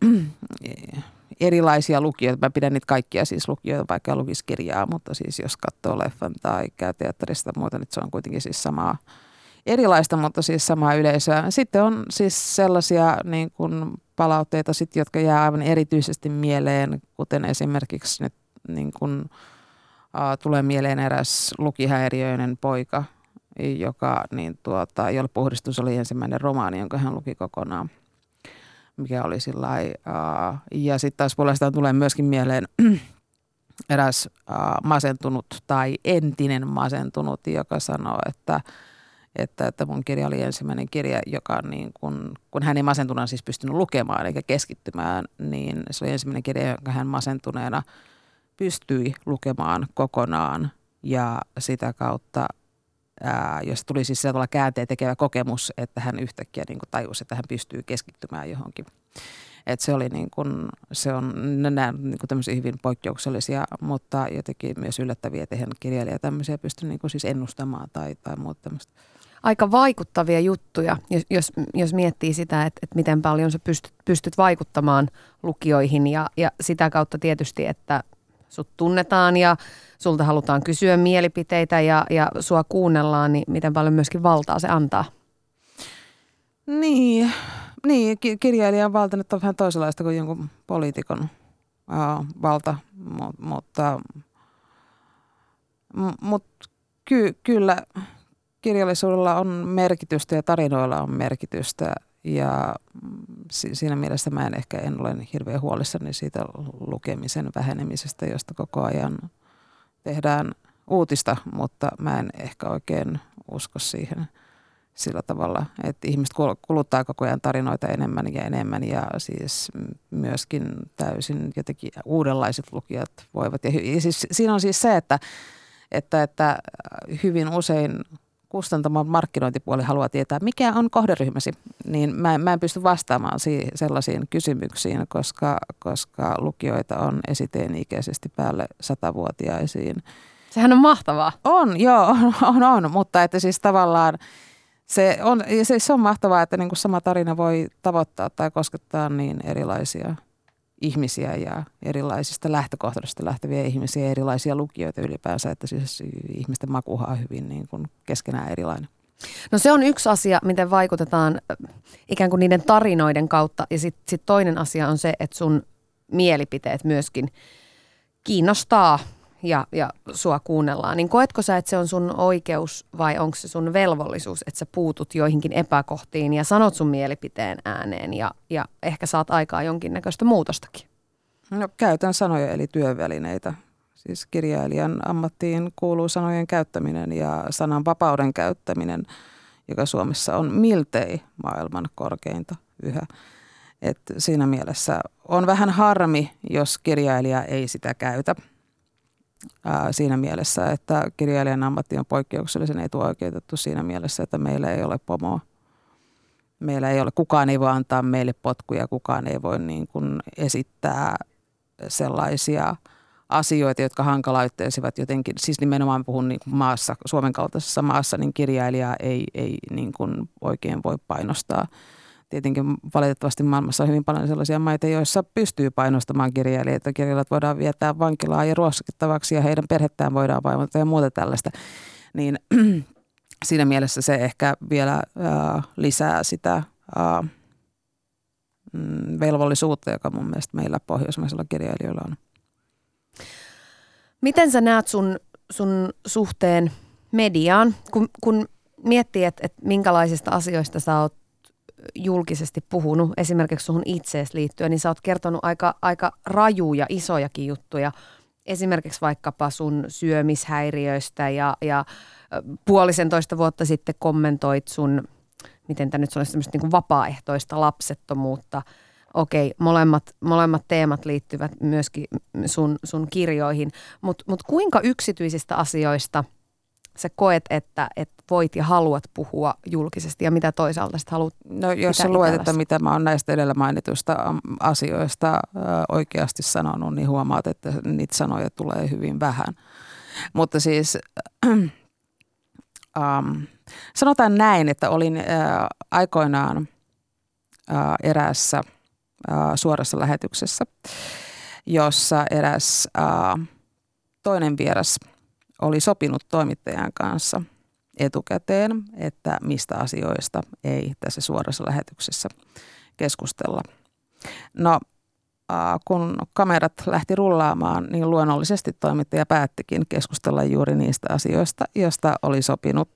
erilaisia lukijoita. Mä pidän niitä kaikkia siis lukijoita, vaikka lukisi kirjaa, mutta siis jos katsoo leffan tai käy teatterista tai muuta, niin se on kuitenkin siis samaa, erilaista, mutta siis samaa yleisöä. Sitten on siis sellaisia niin kuin palautteita, sit, jotka jää aivan erityisesti mieleen, kuten esimerkiksi nyt niin kuin, uh, tulee mieleen eräs lukihäiriöinen poika, joka, niin tuota, jolle puhdistus oli ensimmäinen romaani, jonka hän luki kokonaan. Mikä oli sillä Ja sitten taas puolestaan tulee myöskin mieleen eräs masentunut tai entinen masentunut, joka sanoo, että – että, että mun kirja oli ensimmäinen kirja, joka niin kun, kun hän ei masentuneena siis pystynyt lukemaan eikä keskittymään, niin se oli ensimmäinen kirja, jonka hän masentuneena pystyi lukemaan kokonaan. Ja sitä kautta, ää, jos tuli siis sellainen käänteen tekevä kokemus, että hän yhtäkkiä niin tajusi, että hän pystyy keskittymään johonkin. Et se oli niin kun, se on nämä niin tämmöisiä hyvin poikkeuksellisia, mutta jotenkin myös yllättäviä, että hän kirjailija tämmöisiä pystyi niin siis ennustamaan tai, tai muuta tämmöistä aika vaikuttavia juttuja, jos, jos, jos miettii sitä, että, että miten paljon sä pystyt, pystyt vaikuttamaan lukijoihin ja, ja sitä kautta tietysti, että sut tunnetaan ja sulta halutaan kysyä mielipiteitä ja, ja sua kuunnellaan, niin miten paljon myöskin valtaa se antaa? Niin, niin kirjailijan valta nyt on vähän toisenlaista kuin jonkun poliitikon uh, valta, mutta, mutta ky, kyllä – kirjallisuudella on merkitystä ja tarinoilla on merkitystä ja siinä mielessä mä en ehkä en ole hirveän huolissani siitä lukemisen vähenemisestä, josta koko ajan tehdään uutista, mutta mä en ehkä oikein usko siihen sillä tavalla, että ihmiset kuluttaa koko ajan tarinoita enemmän ja enemmän ja siis myöskin täysin jotenkin uudenlaiset lukijat voivat. Ja siis siinä on siis se, että, että, että hyvin usein kustantamon markkinointipuoli haluaa tietää, mikä on kohderyhmäsi, niin mä, mä en pysty vastaamaan si- sellaisiin kysymyksiin, koska, koska lukijoita on esiteeni-ikäisesti päälle satavuotiaisiin. Sehän on mahtavaa. On, joo, on, on, on mutta että siis tavallaan se on, se, se on mahtavaa, että niin kuin sama tarina voi tavoittaa tai koskettaa niin erilaisia ihmisiä ja erilaisista lähtökohdista lähteviä ihmisiä ja erilaisia lukijoita ylipäänsä, että siis ihmisten makuha on hyvin niin kuin keskenään erilainen. No se on yksi asia, miten vaikutetaan ikään kuin niiden tarinoiden kautta ja sitten sit toinen asia on se, että sun mielipiteet myöskin kiinnostaa ja, ja sua kuunnellaan, niin koetko sä, että se on sun oikeus vai onko se sun velvollisuus, että sä puutut joihinkin epäkohtiin ja sanot sun mielipiteen ääneen ja, ja ehkä saat aikaa jonkinnäköistä muutostakin? No käytän sanoja eli työvälineitä. Siis kirjailijan ammattiin kuuluu sanojen käyttäminen ja sanan vapauden käyttäminen, joka Suomessa on miltei maailman korkeinta yhä. Et siinä mielessä on vähän harmi, jos kirjailija ei sitä käytä ää, siinä mielessä, että kirjailijan ammatti on poikkeuksellisen etuoikeutettu siinä mielessä, että meillä ei ole pomoa. Meillä ei ole, kukaan ei voi antaa meille potkuja, kukaan ei voi niin kuin esittää sellaisia asioita, jotka hankalaittaisivat jotenkin, siis nimenomaan puhun niin maassa, Suomen kaltaisessa maassa, niin kirjailijaa ei, ei niin kuin oikein voi painostaa – tietenkin valitettavasti maailmassa on hyvin paljon sellaisia maita, joissa pystyy painostamaan kirjailijoita. Kirjailijat voidaan viettää vankilaa ja ruoskittavaksi ja heidän perhettään voidaan vaimota ja muuta tällaista. Niin siinä mielessä se ehkä vielä äh, lisää sitä äh, velvollisuutta, joka mun mielestä meillä pohjoismaisilla kirjailijoilla on. Miten sä näet sun, sun suhteen mediaan, kun, kun miettii, että, että minkälaisista asioista sä oot julkisesti puhunut, esimerkiksi suhun itseesi liittyen, niin sä oot kertonut aika, aika rajuja, isojakin juttuja. Esimerkiksi vaikkapa sun syömishäiriöistä ja, ja puolisentoista vuotta sitten kommentoit sun, miten tämä nyt olisi semmoista niin vapaaehtoista lapsettomuutta. Okei, molemmat, molemmat teemat liittyvät myöskin sun, sun kirjoihin, mutta mut kuinka yksityisistä asioista – sä koet, että, että voit ja haluat puhua julkisesti ja mitä toisaalta sitten haluat No jos sä luet, että mitä mä oon näistä edellä mainituista asioista oikeasti sanonut, niin huomaat, että niitä sanoja tulee hyvin vähän. Mutta siis ähm, sanotaan näin, että olin äh, aikoinaan äh, eräässä äh, suorassa lähetyksessä, jossa eräs äh, toinen vieras oli sopinut toimittajan kanssa etukäteen, että mistä asioista ei tässä suorassa lähetyksessä keskustella. No kun kamerat lähti rullaamaan, niin luonnollisesti toimittaja päättikin keskustella juuri niistä asioista, joista oli sopinut,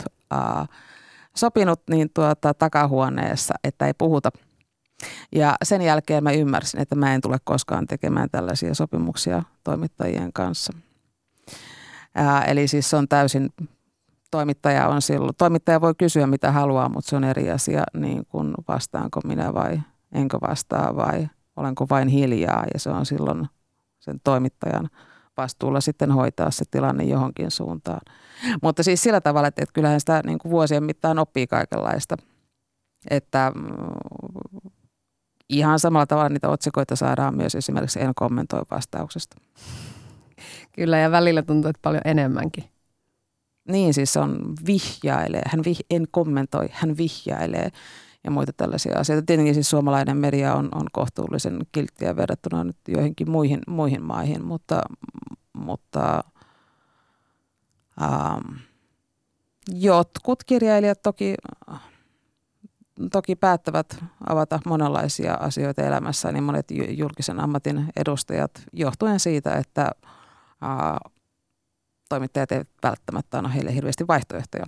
sopinut niin tuota, takahuoneessa, että ei puhuta. Ja sen jälkeen mä ymmärsin, että mä en tule koskaan tekemään tällaisia sopimuksia toimittajien kanssa. Ää, eli siis on täysin, toimittaja on silloin, toimittaja voi kysyä mitä haluaa, mutta se on eri asia, niin kuin vastaanko minä vai enkö vastaa vai – olenko vain hiljaa ja se on silloin sen toimittajan vastuulla sitten hoitaa se tilanne johonkin suuntaan. Mutta siis sillä tavalla, että, että kyllähän sitä niin kuin vuosien mittaan oppii kaikenlaista. Että mm, ihan samalla tavalla niitä otsikoita saadaan myös esimerkiksi en kommentoi vastauksesta. Kyllä ja välillä tuntuu, että paljon enemmänkin. Niin siis on vihjailee, hän vih, en kommentoi, hän vihjailee ja muita tällaisia asioita. Tietenkin siis suomalainen media on, on kohtuullisen kilttiä verrattuna nyt joihinkin muihin, muihin maihin, mutta, mutta ähm, jotkut kirjailijat toki, toki päättävät avata monenlaisia asioita elämässä, niin monet julkisen ammatin edustajat johtuen siitä, että äh, toimittajat eivät välttämättä anna heille hirveästi vaihtoehtoja.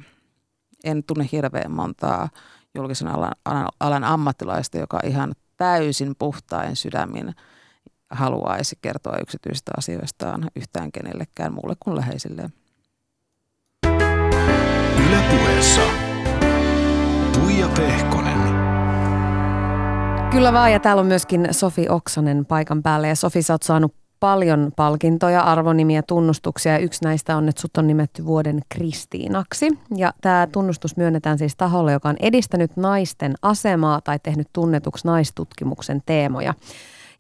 En tunne hirveän montaa julkisen alan, alan ammattilaista, joka ihan täysin puhtain sydämin haluaisi kertoa yksityisistä asioistaan yhtään kenellekään muulle kuin läheisille. Ylepuheessa Tuija Pehkonen. Kyllä vaan, ja täällä on myöskin Sofi Oksanen paikan päällä. Ja Sofi, sä oot saanut paljon palkintoja, arvonimiä, tunnustuksia. Yksi näistä on, että sut on nimetty vuoden Kristiinaksi. Ja tämä tunnustus myönnetään siis taholle, joka on edistänyt naisten asemaa tai tehnyt tunnetuksi naistutkimuksen teemoja.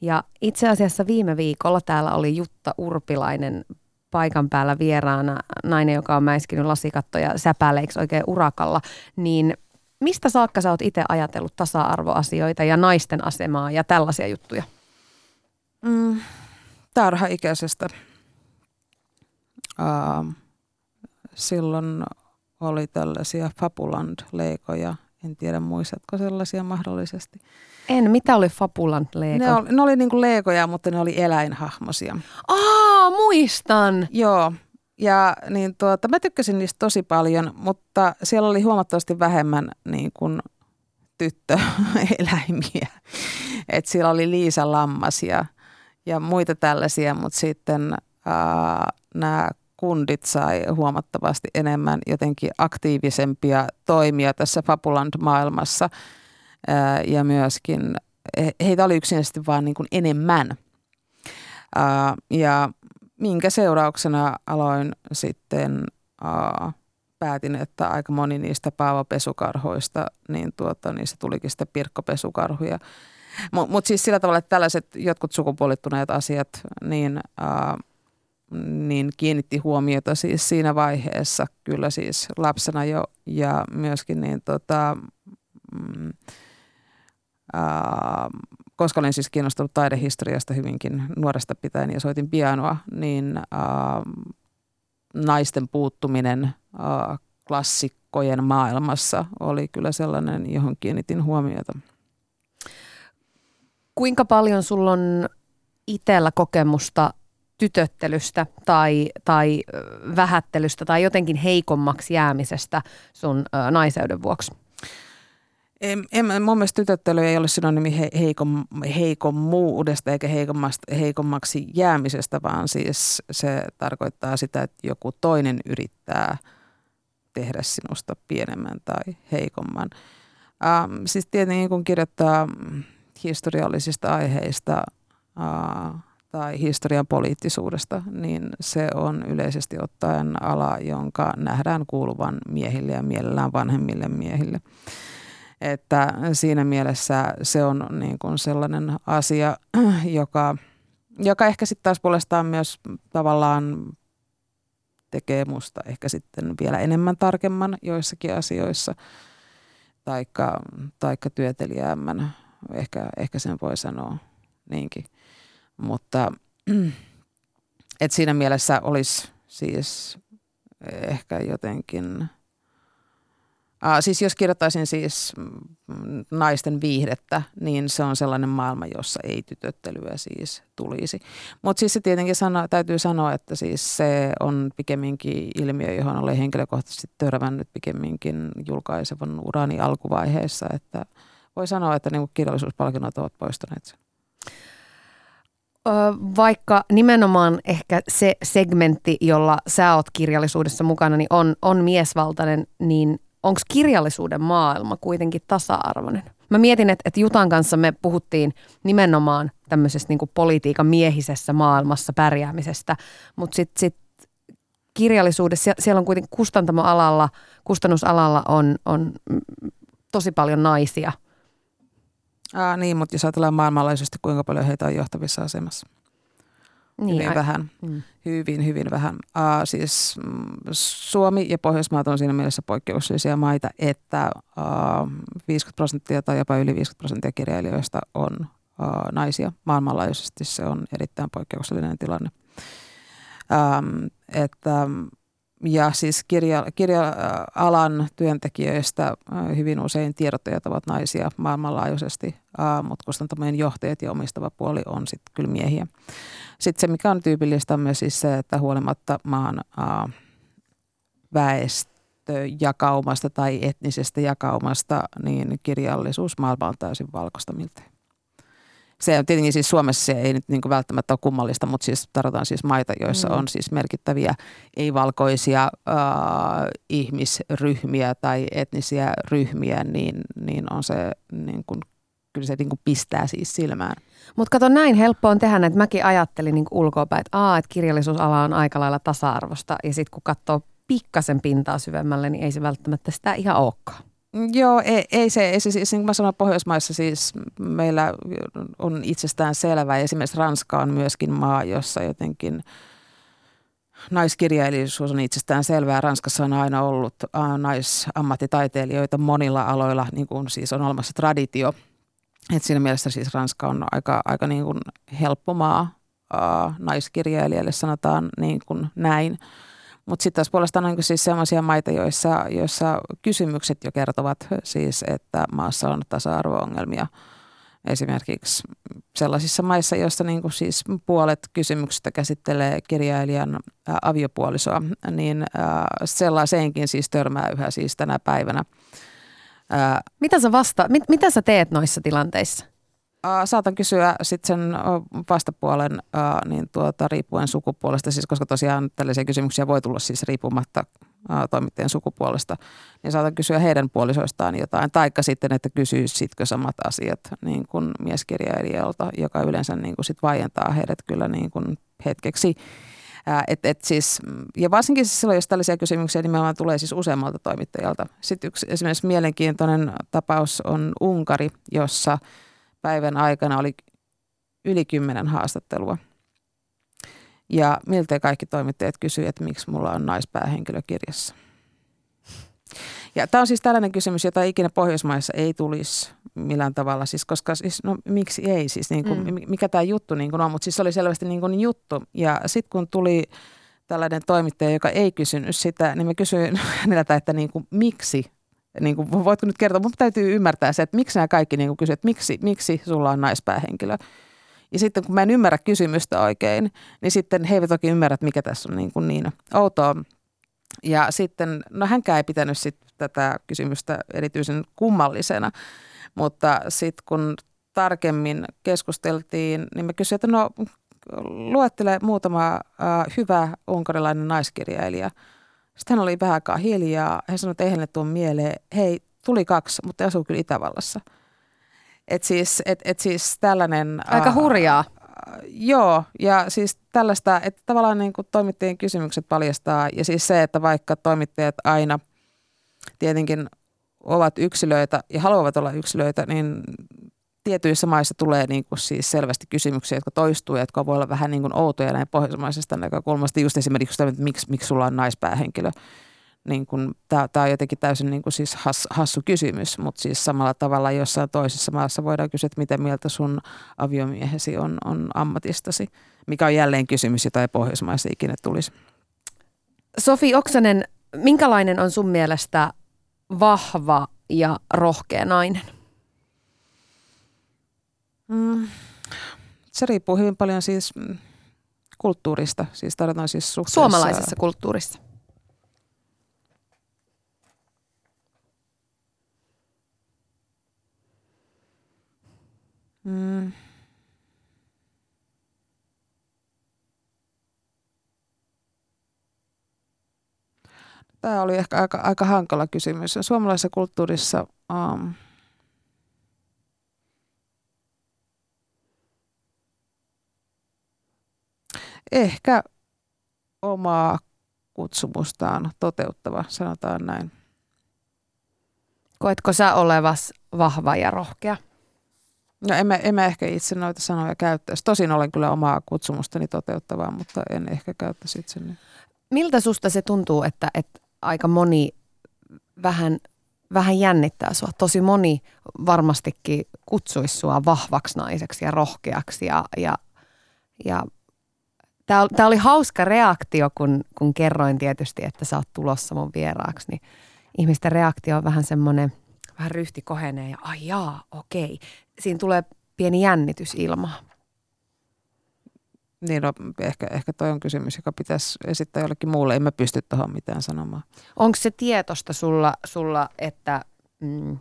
Ja itse asiassa viime viikolla täällä oli Jutta Urpilainen paikan päällä vieraana, nainen, joka on mäiskinyt lasikattoja säpäleiksi oikein urakalla, niin mistä saakka sä oot itse ajatellut tasa-arvoasioita ja naisten asemaa ja tällaisia juttuja? Mm, tarhaikäisestä. Uh, silloin oli tällaisia Fabuland-leikoja. En tiedä, muistatko sellaisia mahdollisesti? En. Mitä oli Fabuland-leiko? Ne oli, ne oli niin kuin leikoja, mutta ne oli eläinhahmosia. Aa, muistan! Joo. Ja niin tuota, mä tykkäsin niistä tosi paljon, mutta siellä oli huomattavasti vähemmän niin kuin tyttöeläimiä. Et siellä oli Liisa Lammas ja – ja muita tällaisia, mutta sitten nämä kundit sai huomattavasti enemmän jotenkin aktiivisempia toimia tässä Fabuland-maailmassa ää, ja myöskin heitä oli yksinkertaisesti vaan niin kuin enemmän. Ää, ja minkä seurauksena aloin sitten ää, päätin, että aika moni niistä paavopesukarhoista, niin tuota, niistä tulikin sitten pirkkopesukarhuja. Mutta mut siis sillä tavalla, että tällaiset jotkut sukupuolittuneet asiat, niin, äh, niin kiinnitti huomiota siis siinä vaiheessa kyllä siis lapsena jo ja myöskin niin tota, mm, äh, koska olen siis kiinnostunut taidehistoriasta hyvinkin nuoresta pitäen ja soitin pianoa, niin äh, naisten puuttuminen äh, klassikkojen maailmassa oli kyllä sellainen, johon kiinnitin huomiota kuinka paljon sulla on itsellä kokemusta tytöttelystä tai, tai vähättelystä tai jotenkin heikommaksi jäämisestä sun naiseuden vuoksi? En, en, mun mielestä tytöttely ei ole synonyymi he, heikom, heikommuudesta eikä heikommaksi jäämisestä, vaan siis se tarkoittaa sitä, että joku toinen yrittää tehdä sinusta pienemmän tai heikomman. Ähm, siis tietenkin kun kirjoittaa historiallisista aiheista ää, tai historian poliittisuudesta, niin se on yleisesti ottaen ala, jonka nähdään kuuluvan miehille ja mielellään vanhemmille miehille. Että siinä mielessä se on niin kuin sellainen asia, joka, joka ehkä sitten taas puolestaan myös tavallaan tekee musta ehkä sitten vielä enemmän tarkemman joissakin asioissa, taikka, taikka työtelijäämmän, ehkä, ehkä sen voi sanoa niinkin. Mutta et siinä mielessä olisi siis ehkä jotenkin – Uh, siis jos kirjoittaisin siis naisten viihdettä, niin se on sellainen maailma, jossa ei tytöttelyä siis tulisi. Mutta siis se tietenkin sano, täytyy sanoa, että siis se on pikemminkin ilmiö, johon olen henkilökohtaisesti törmännyt pikemminkin julkaisevan urani alkuvaiheessa. Että voi sanoa, että niin kirjallisuuspalkinnot ovat poistaneet sen. Vaikka nimenomaan ehkä se segmentti, jolla sä oot kirjallisuudessa mukana, niin on, on miesvaltainen, niin onko kirjallisuuden maailma kuitenkin tasa-arvoinen? Mä mietin, että, että Jutan kanssa me puhuttiin nimenomaan tämmöisestä niin politiikan miehisessä maailmassa pärjäämisestä, mutta sitten sit kirjallisuudessa, siellä on kuitenkin kustantamoalalla, kustannusalalla on, on tosi paljon naisia. Aa, niin, mutta jos ajatellaan maailmanlaajuisesti, kuinka paljon heitä on johtavissa asemassa. Niin, hyvin a- vähän. Mm. Hyvin, hyvin vähän. Uh, siis mm, Suomi ja Pohjoismaat on siinä mielessä poikkeuksellisia maita, että uh, 50 prosenttia tai jopa yli 50 prosenttia kirjailijoista on uh, naisia. Maailmanlaajuisesti se on erittäin poikkeuksellinen tilanne. Um, että ja siis kirja, kirja-alan työntekijöistä hyvin usein tiedottajat ovat naisia maailmanlaajuisesti, mutta kustantamojen johtajat ja omistava puoli on sitten kyllä miehiä. Sitten se, mikä on tyypillistä, on myös siis se, että huolimatta maan väestöjakaumasta tai etnisestä jakaumasta, niin kirjallisuus maailma on täysin valkoista miltei se on tietenkin siis Suomessa se ei nyt niin välttämättä ole kummallista, mutta siis tarvitaan siis maita, joissa mm. on siis merkittäviä ei-valkoisia äh, ihmisryhmiä tai etnisiä ryhmiä, niin, niin on se niin kuin, kyllä se niin kuin pistää siis silmään. Mutta kato, näin helppo on tehdä, että mäkin ajattelin niin ulkoapäin, että, aa, että kirjallisuusala on aika lailla tasa-arvosta ja sitten kun katsoo pikkasen pintaa syvemmälle, niin ei se välttämättä sitä ihan olekaan. Joo, ei, ei se, ei siis, niin kuin mä sanoin, Pohjoismaissa siis meillä on itsestään selvä. Esimerkiksi Ranska on myöskin maa, jossa jotenkin naiskirjailijuus on itsestään selvää. Ranskassa on aina ollut naisammattitaiteilijoita monilla aloilla, niin kuin siis on olemassa traditio. Et siinä mielessä siis Ranska on aika, aika niin kuin helppo maa naiskirjailijalle, sanotaan niin kuin näin. Mutta sitten taas puolestaan on siis sellaisia maita, joissa, joissa kysymykset jo kertovat siis, että maassa on tasa-arvo-ongelmia. Esimerkiksi sellaisissa maissa, joissa niin kuin siis puolet kysymyksistä käsittelee kirjailijan aviopuolisoa, niin sellaiseenkin siis törmää yhä siis tänä päivänä. Mitä sä vasta, mit, mitä sä teet noissa tilanteissa? Saatan kysyä sitten sen vastapuolen niin tuota, riippuen sukupuolesta, siis koska tosiaan tällaisia kysymyksiä voi tulla siis riippumatta toimittajien sukupuolesta, niin saatan kysyä heidän puolisoistaan jotain, taikka sitten, että sitkö samat asiat niin kuin mieskirjailijalta, joka yleensä niin kuin sit vaientaa heidät kyllä niin kuin hetkeksi. et, et siis, ja varsinkin siis silloin, jos tällaisia kysymyksiä nimenomaan tulee siis useammalta toimittajalta. Sitten yksi esimerkiksi mielenkiintoinen tapaus on Unkari, jossa – päivän aikana oli yli kymmenen haastattelua. Ja miltei kaikki toimittajat kysyivät, että miksi mulla on naispäähenkilö kirjassa. Ja tämä on siis tällainen kysymys, jota ikinä Pohjoismaissa ei tulisi millään tavalla, siis koska siis, no miksi ei, siis niin kuin, mm. mikä tämä juttu niin kuin on, mutta siis se oli selvästi niin kuin juttu. Ja sitten kun tuli tällainen toimittaja, joka ei kysynyt sitä, niin mä kysyin häneltä, että niin kuin, miksi niin kuin, voitko nyt kertoa, mutta täytyy ymmärtää se, että miksi nämä kaikki niin kysyvät, että miksi, miksi sulla on naispäähenkilö. Ja sitten kun mä en ymmärrä kysymystä oikein, niin sitten he eivät toki ymmärrä, että mikä tässä on niin, kuin niin outoa. Ja sitten, no hänkään ei pitänyt sit tätä kysymystä erityisen kummallisena, mutta sitten kun tarkemmin keskusteltiin, niin mä kysyin, että no luettele muutama äh, hyvä unkarilainen naiskirjailija – sitten hän oli vähän aikaa hiljaa. Hän sanoi, että ei hänelle tule mieleen, hei, tuli kaksi, mutta asuu kyllä Itävallassa. Et siis, et, et siis tällainen... Aika hurjaa. Äh, joo, ja siis tällaista, että tavallaan niin kuin toimittajien kysymykset paljastaa, ja siis se, että vaikka toimittajat aina tietenkin ovat yksilöitä ja haluavat olla yksilöitä, niin tietyissä maissa tulee niin kuin siis selvästi kysymyksiä, jotka toistuu ja jotka voi olla vähän niin kuin outoja näin pohjoismaisesta näkökulmasta. Just esimerkiksi, että miksi, miksi sulla on naispäähenkilö. Niin kuin, tämä, tämä on jotenkin täysin niin kuin siis has, hassu kysymys, mutta siis samalla tavalla jossain toisessa maassa voidaan kysyä, että miten mieltä sun aviomiehesi on, on ammatistasi, mikä on jälleen kysymys, jota ei Pohjoismaissa ikinä tulisi. Sofi Oksanen, minkälainen on sun mielestä vahva ja rohkea nainen? Mm, se riippuu hyvin paljon siis mm, kulttuurista, siis tarvitaan siis suhteessa. Suomalaisessa kulttuurissa. Mm. Tämä oli ehkä aika, aika hankala kysymys. Suomalaisessa kulttuurissa um, ehkä omaa kutsumustaan toteuttava, sanotaan näin. Koetko sä olevas vahva ja rohkea? No en mä, en mä ehkä itse noita sanoja käyttäisi. Tosin olen kyllä omaa kutsumustani toteuttavaa, mutta en ehkä käyttäisi itseni. Miltä susta se tuntuu, että, että aika moni vähän, vähän jännittää sua? Tosi moni varmastikin kutsuisi sua vahvaksi naiseksi ja rohkeaksi ja, ja, ja Tämä oli hauska reaktio, kun, kun kerroin tietysti, että sä oot tulossa mun vieraaksi, niin ihmisten reaktio on vähän semmoinen, vähän ryhti kohenee ja ai jaa, okei. Siinä tulee pieni jännitys ilmaa. Niin, no, ehkä, ehkä toi on kysymys, joka pitäisi esittää jollekin muulle. En mä pysty tuohon mitään sanomaan. Onko se tietosta sulla, sulla että mm,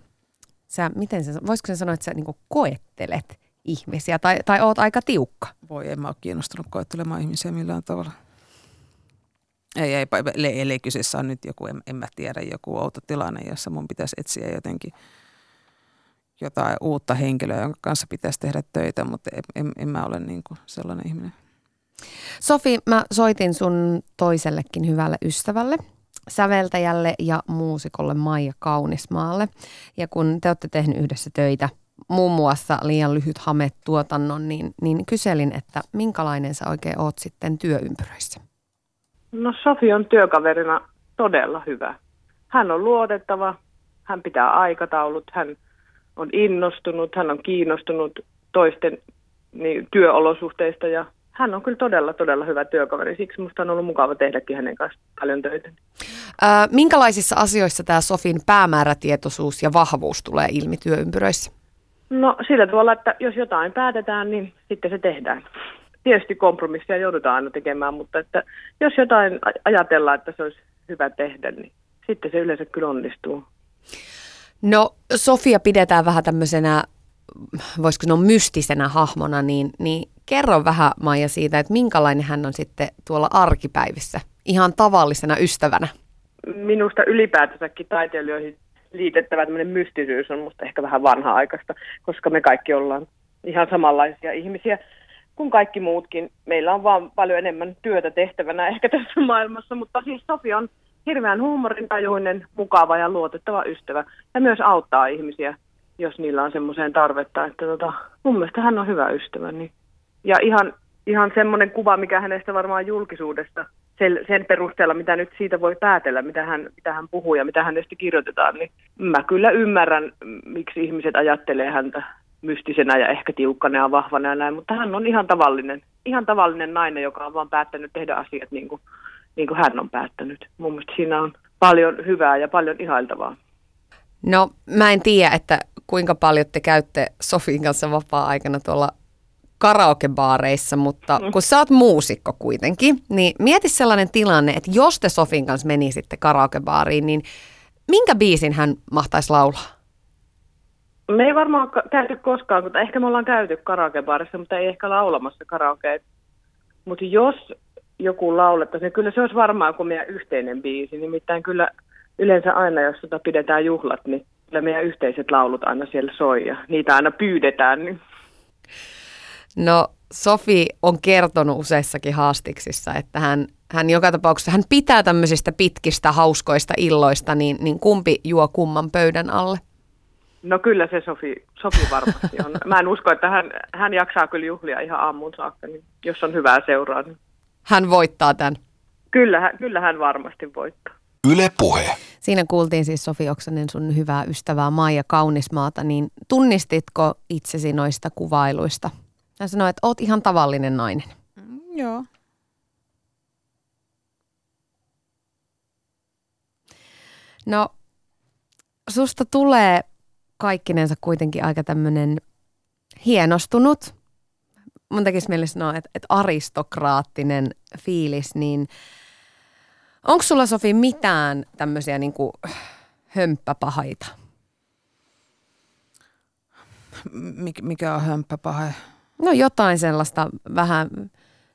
sä, miten sä, voisiko sen sanoa, että sä niin koettelet ihmisiä tai, tai oot aika tiukka? Voi, en mä ole kiinnostunut koettelemaan ihmisiä millään tavalla. Ei, ei, ei, ei kyseessä on nyt joku, en, en mä tiedä, joku outo tilanne, jossa mun pitäisi etsiä jotenkin jotain uutta henkilöä, jonka kanssa pitäisi tehdä töitä, mutta en, en, en mä ole niin kuin sellainen ihminen. Sofi, mä soitin sun toisellekin hyvälle ystävälle, säveltäjälle ja muusikolle Maija Kaunismaalle. Ja kun te olette tehnyt yhdessä töitä muun muassa liian lyhyt hame-tuotannon, niin, niin kyselin, että minkälainen sä oikein oot sitten työympyröissä? No Sofi on työkaverina todella hyvä. Hän on luotettava, hän pitää aikataulut, hän on innostunut, hän on kiinnostunut toisten niin, työolosuhteista ja hän on kyllä todella, todella hyvä työkaveri. Siksi minusta on ollut mukava tehdäkin hänen kanssaan paljon töitä. Ää, minkälaisissa asioissa tämä Sofin päämäärätietoisuus ja vahvuus tulee ilmi työympyröissä? No sillä tavalla, että jos jotain päätetään, niin sitten se tehdään. Tietysti kompromissia joudutaan aina tekemään, mutta että jos jotain ajatellaan, että se olisi hyvä tehdä, niin sitten se yleensä kyllä onnistuu. No Sofia pidetään vähän tämmöisenä, voisiko sanoa mystisenä hahmona, niin, niin kerro vähän Maija siitä, että minkälainen hän on sitten tuolla arkipäivissä ihan tavallisena ystävänä. Minusta ylipäätänsäkin taiteilijoihin liitettävä tämmöinen mystisyys on musta ehkä vähän vanha-aikaista, koska me kaikki ollaan ihan samanlaisia ihmisiä kuin kaikki muutkin. Meillä on vaan paljon enemmän työtä tehtävänä ehkä tässä maailmassa, mutta siis Sofi on hirveän huumorintajuinen, mukava ja luotettava ystävä ja myös auttaa ihmisiä, jos niillä on semmoiseen tarvetta, että tota, mun mielestä hän on hyvä ystävä. Niin. Ja ihan, ihan semmoinen kuva, mikä hänestä varmaan julkisuudesta – sen, sen perusteella, mitä nyt siitä voi päätellä, mitä hän, mitä hän puhuu ja mitä hänestä kirjoitetaan, niin mä kyllä ymmärrän, miksi ihmiset ajattelee häntä mystisenä ja ehkä tiukkana ja vahvana ja näin, mutta hän on ihan tavallinen, ihan tavallinen nainen, joka on vaan päättänyt tehdä asiat niin kuin, niin kuin hän on päättänyt. Mun mielestä siinä on paljon hyvää ja paljon ihailtavaa. No mä en tiedä, että kuinka paljon te käytte Sofin kanssa vapaa-aikana tuolla karaokebaareissa, mutta mm. kun sä oot muusikko kuitenkin, niin mieti sellainen tilanne, että jos te Sofin kanssa menisitte karaokebaariin, niin minkä biisin hän mahtaisi laulaa? Me ei varmaan käyty koskaan, mutta ehkä me ollaan käyty karaokebaarissa, mutta ei ehkä laulamassa karaoke. Mutta jos joku laulettaisiin, niin kyllä se olisi varmaan kuin meidän yhteinen biisi. Nimittäin kyllä yleensä aina, jos sitä pidetään juhlat, niin kyllä meidän yhteiset laulut aina siellä soi ja niitä aina pyydetään. Niin No Sofi on kertonut useissakin haastiksissa, että hän, hän joka tapauksessa hän pitää tämmöisistä pitkistä hauskoista illoista, niin, niin kumpi juo kumman pöydän alle? No kyllä se Sofi, Sofi varmasti on. Mä en usko, että hän, hän jaksaa kyllä juhlia ihan aamuun saakka, niin jos on hyvää seuraa. Niin Hän voittaa tämän. kyllä, hän- kyllä hän varmasti voittaa. Yle Puhe. Siinä kuultiin siis Sofi Oksanen sun hyvää ystävää Maija Kaunismaata, niin tunnistitko itsesi noista kuvailuista? Hän sanoi, että oot ihan tavallinen nainen. Joo. No, susta tulee kaikkinensa kuitenkin aika tämmöinen hienostunut. Mun tekisi mieli sanoa, että, että aristokraattinen fiilis, niin onko sulla Sofi mitään tämmöisiä niin kuin hömppäpahaita? Mik, mikä on hömppäpahe? No jotain sellaista vähän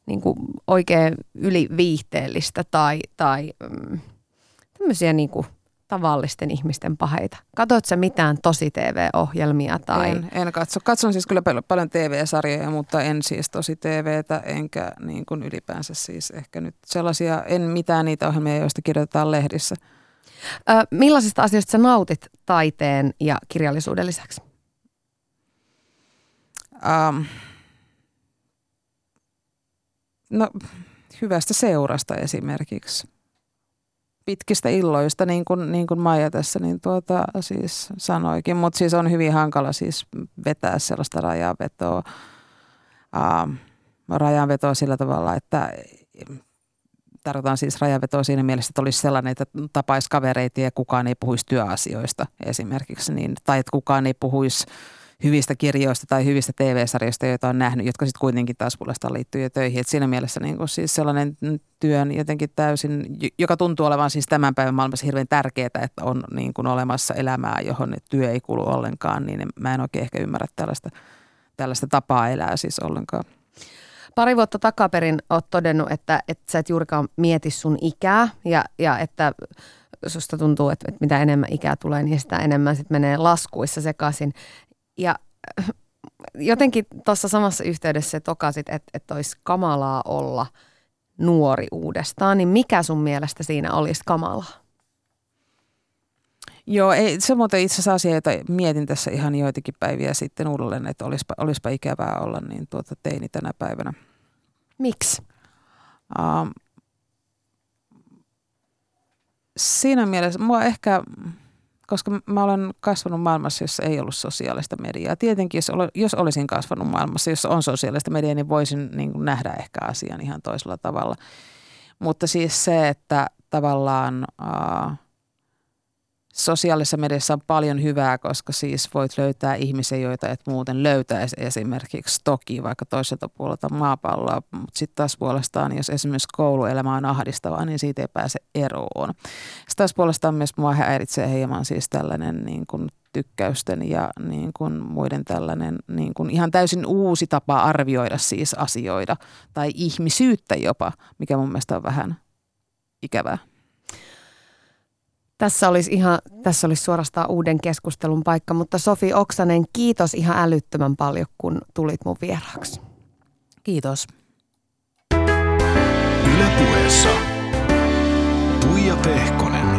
niin kuin oikein yliviihteellistä tai, tai mm, tämmöisiä niin kuin tavallisten ihmisten paheita. Katoit sä mitään tosi TV-ohjelmia tai... En, en katso. Katson siis kyllä pal- paljon TV-sarjoja, mutta en siis tosi TVtä, enkä niin kuin ylipäänsä siis ehkä nyt sellaisia, en mitään niitä ohjelmia, joista kirjoitetaan lehdissä. Ö, millaisista asioista sä nautit taiteen ja kirjallisuuden lisäksi? Um, no, hyvästä seurasta esimerkiksi. Pitkistä illoista, niin kuin, niin kuin Maija tässä niin tuota, siis sanoikin, mutta siis on hyvin hankala siis vetää sellaista rajanvetoa, um, rajanvetoa sillä tavalla, että tarkoitan siis rajanvetoa siinä mielessä, että olisi sellainen, että tapaisi kavereita ja kukaan ei puhuisi työasioista esimerkiksi, niin, tai että kukaan ei puhuisi hyvistä kirjoista tai hyvistä TV-sarjoista, joita on nähnyt, jotka sitten kuitenkin taas puolestaan liittyy jo töihin. Et siinä mielessä niin kuin siis sellainen työn jotenkin täysin, joka tuntuu olevan siis tämän päivän maailmassa hirveän tärkeää, että on niin kuin olemassa elämää, johon työ ei kuulu ollenkaan, niin mä en oikein ehkä ymmärrä tällaista, tällaista tapaa elää siis ollenkaan. Pari vuotta takaperin oot todennut, että, että sä et juurikaan mieti sun ikää ja, ja että susta tuntuu, että, että mitä enemmän ikää tulee, niin sitä enemmän sit menee laskuissa sekaisin. Ja äh, jotenkin tuossa samassa yhteydessä tokasit, että, että olisi kamalaa olla nuori uudestaan, niin mikä sun mielestä siinä olisi kamalaa? Joo, ei, se muuten itse asiassa asia, jota mietin tässä ihan joitakin päiviä sitten uudelleen, että olisipa, olisipa ikävää olla niin tuota teini tänä päivänä. Miksi? Um, siinä mielessä mua ehkä, koska mä olen kasvanut maailmassa, jossa ei ollut sosiaalista mediaa. Tietenkin, jos, ol, jos olisin kasvanut maailmassa, jossa on sosiaalista mediaa, niin voisin niin kuin nähdä ehkä asian ihan toisella tavalla. Mutta siis se, että tavallaan... Uh, sosiaalisessa mediassa on paljon hyvää, koska siis voit löytää ihmisiä, joita et muuten löytäisi esimerkiksi toki vaikka toiselta puolelta maapalloa, mutta sitten taas puolestaan, jos esimerkiksi kouluelämä on ahdistavaa, niin siitä ei pääse eroon. Sitten taas puolestaan myös mua häiritsee hieman siis tällainen niin kuin tykkäysten ja niin kuin muiden tällainen niin kuin ihan täysin uusi tapa arvioida siis asioita tai ihmisyyttä jopa, mikä mun mielestä on vähän ikävää. Tässä olisi, ihan, tässä olisi suorastaan uuden keskustelun paikka, mutta Sofi Oksanen, kiitos ihan älyttömän paljon, kun tulit mun vieraaksi. Kiitos. Yle Puheessa. Tuija Pehkonen.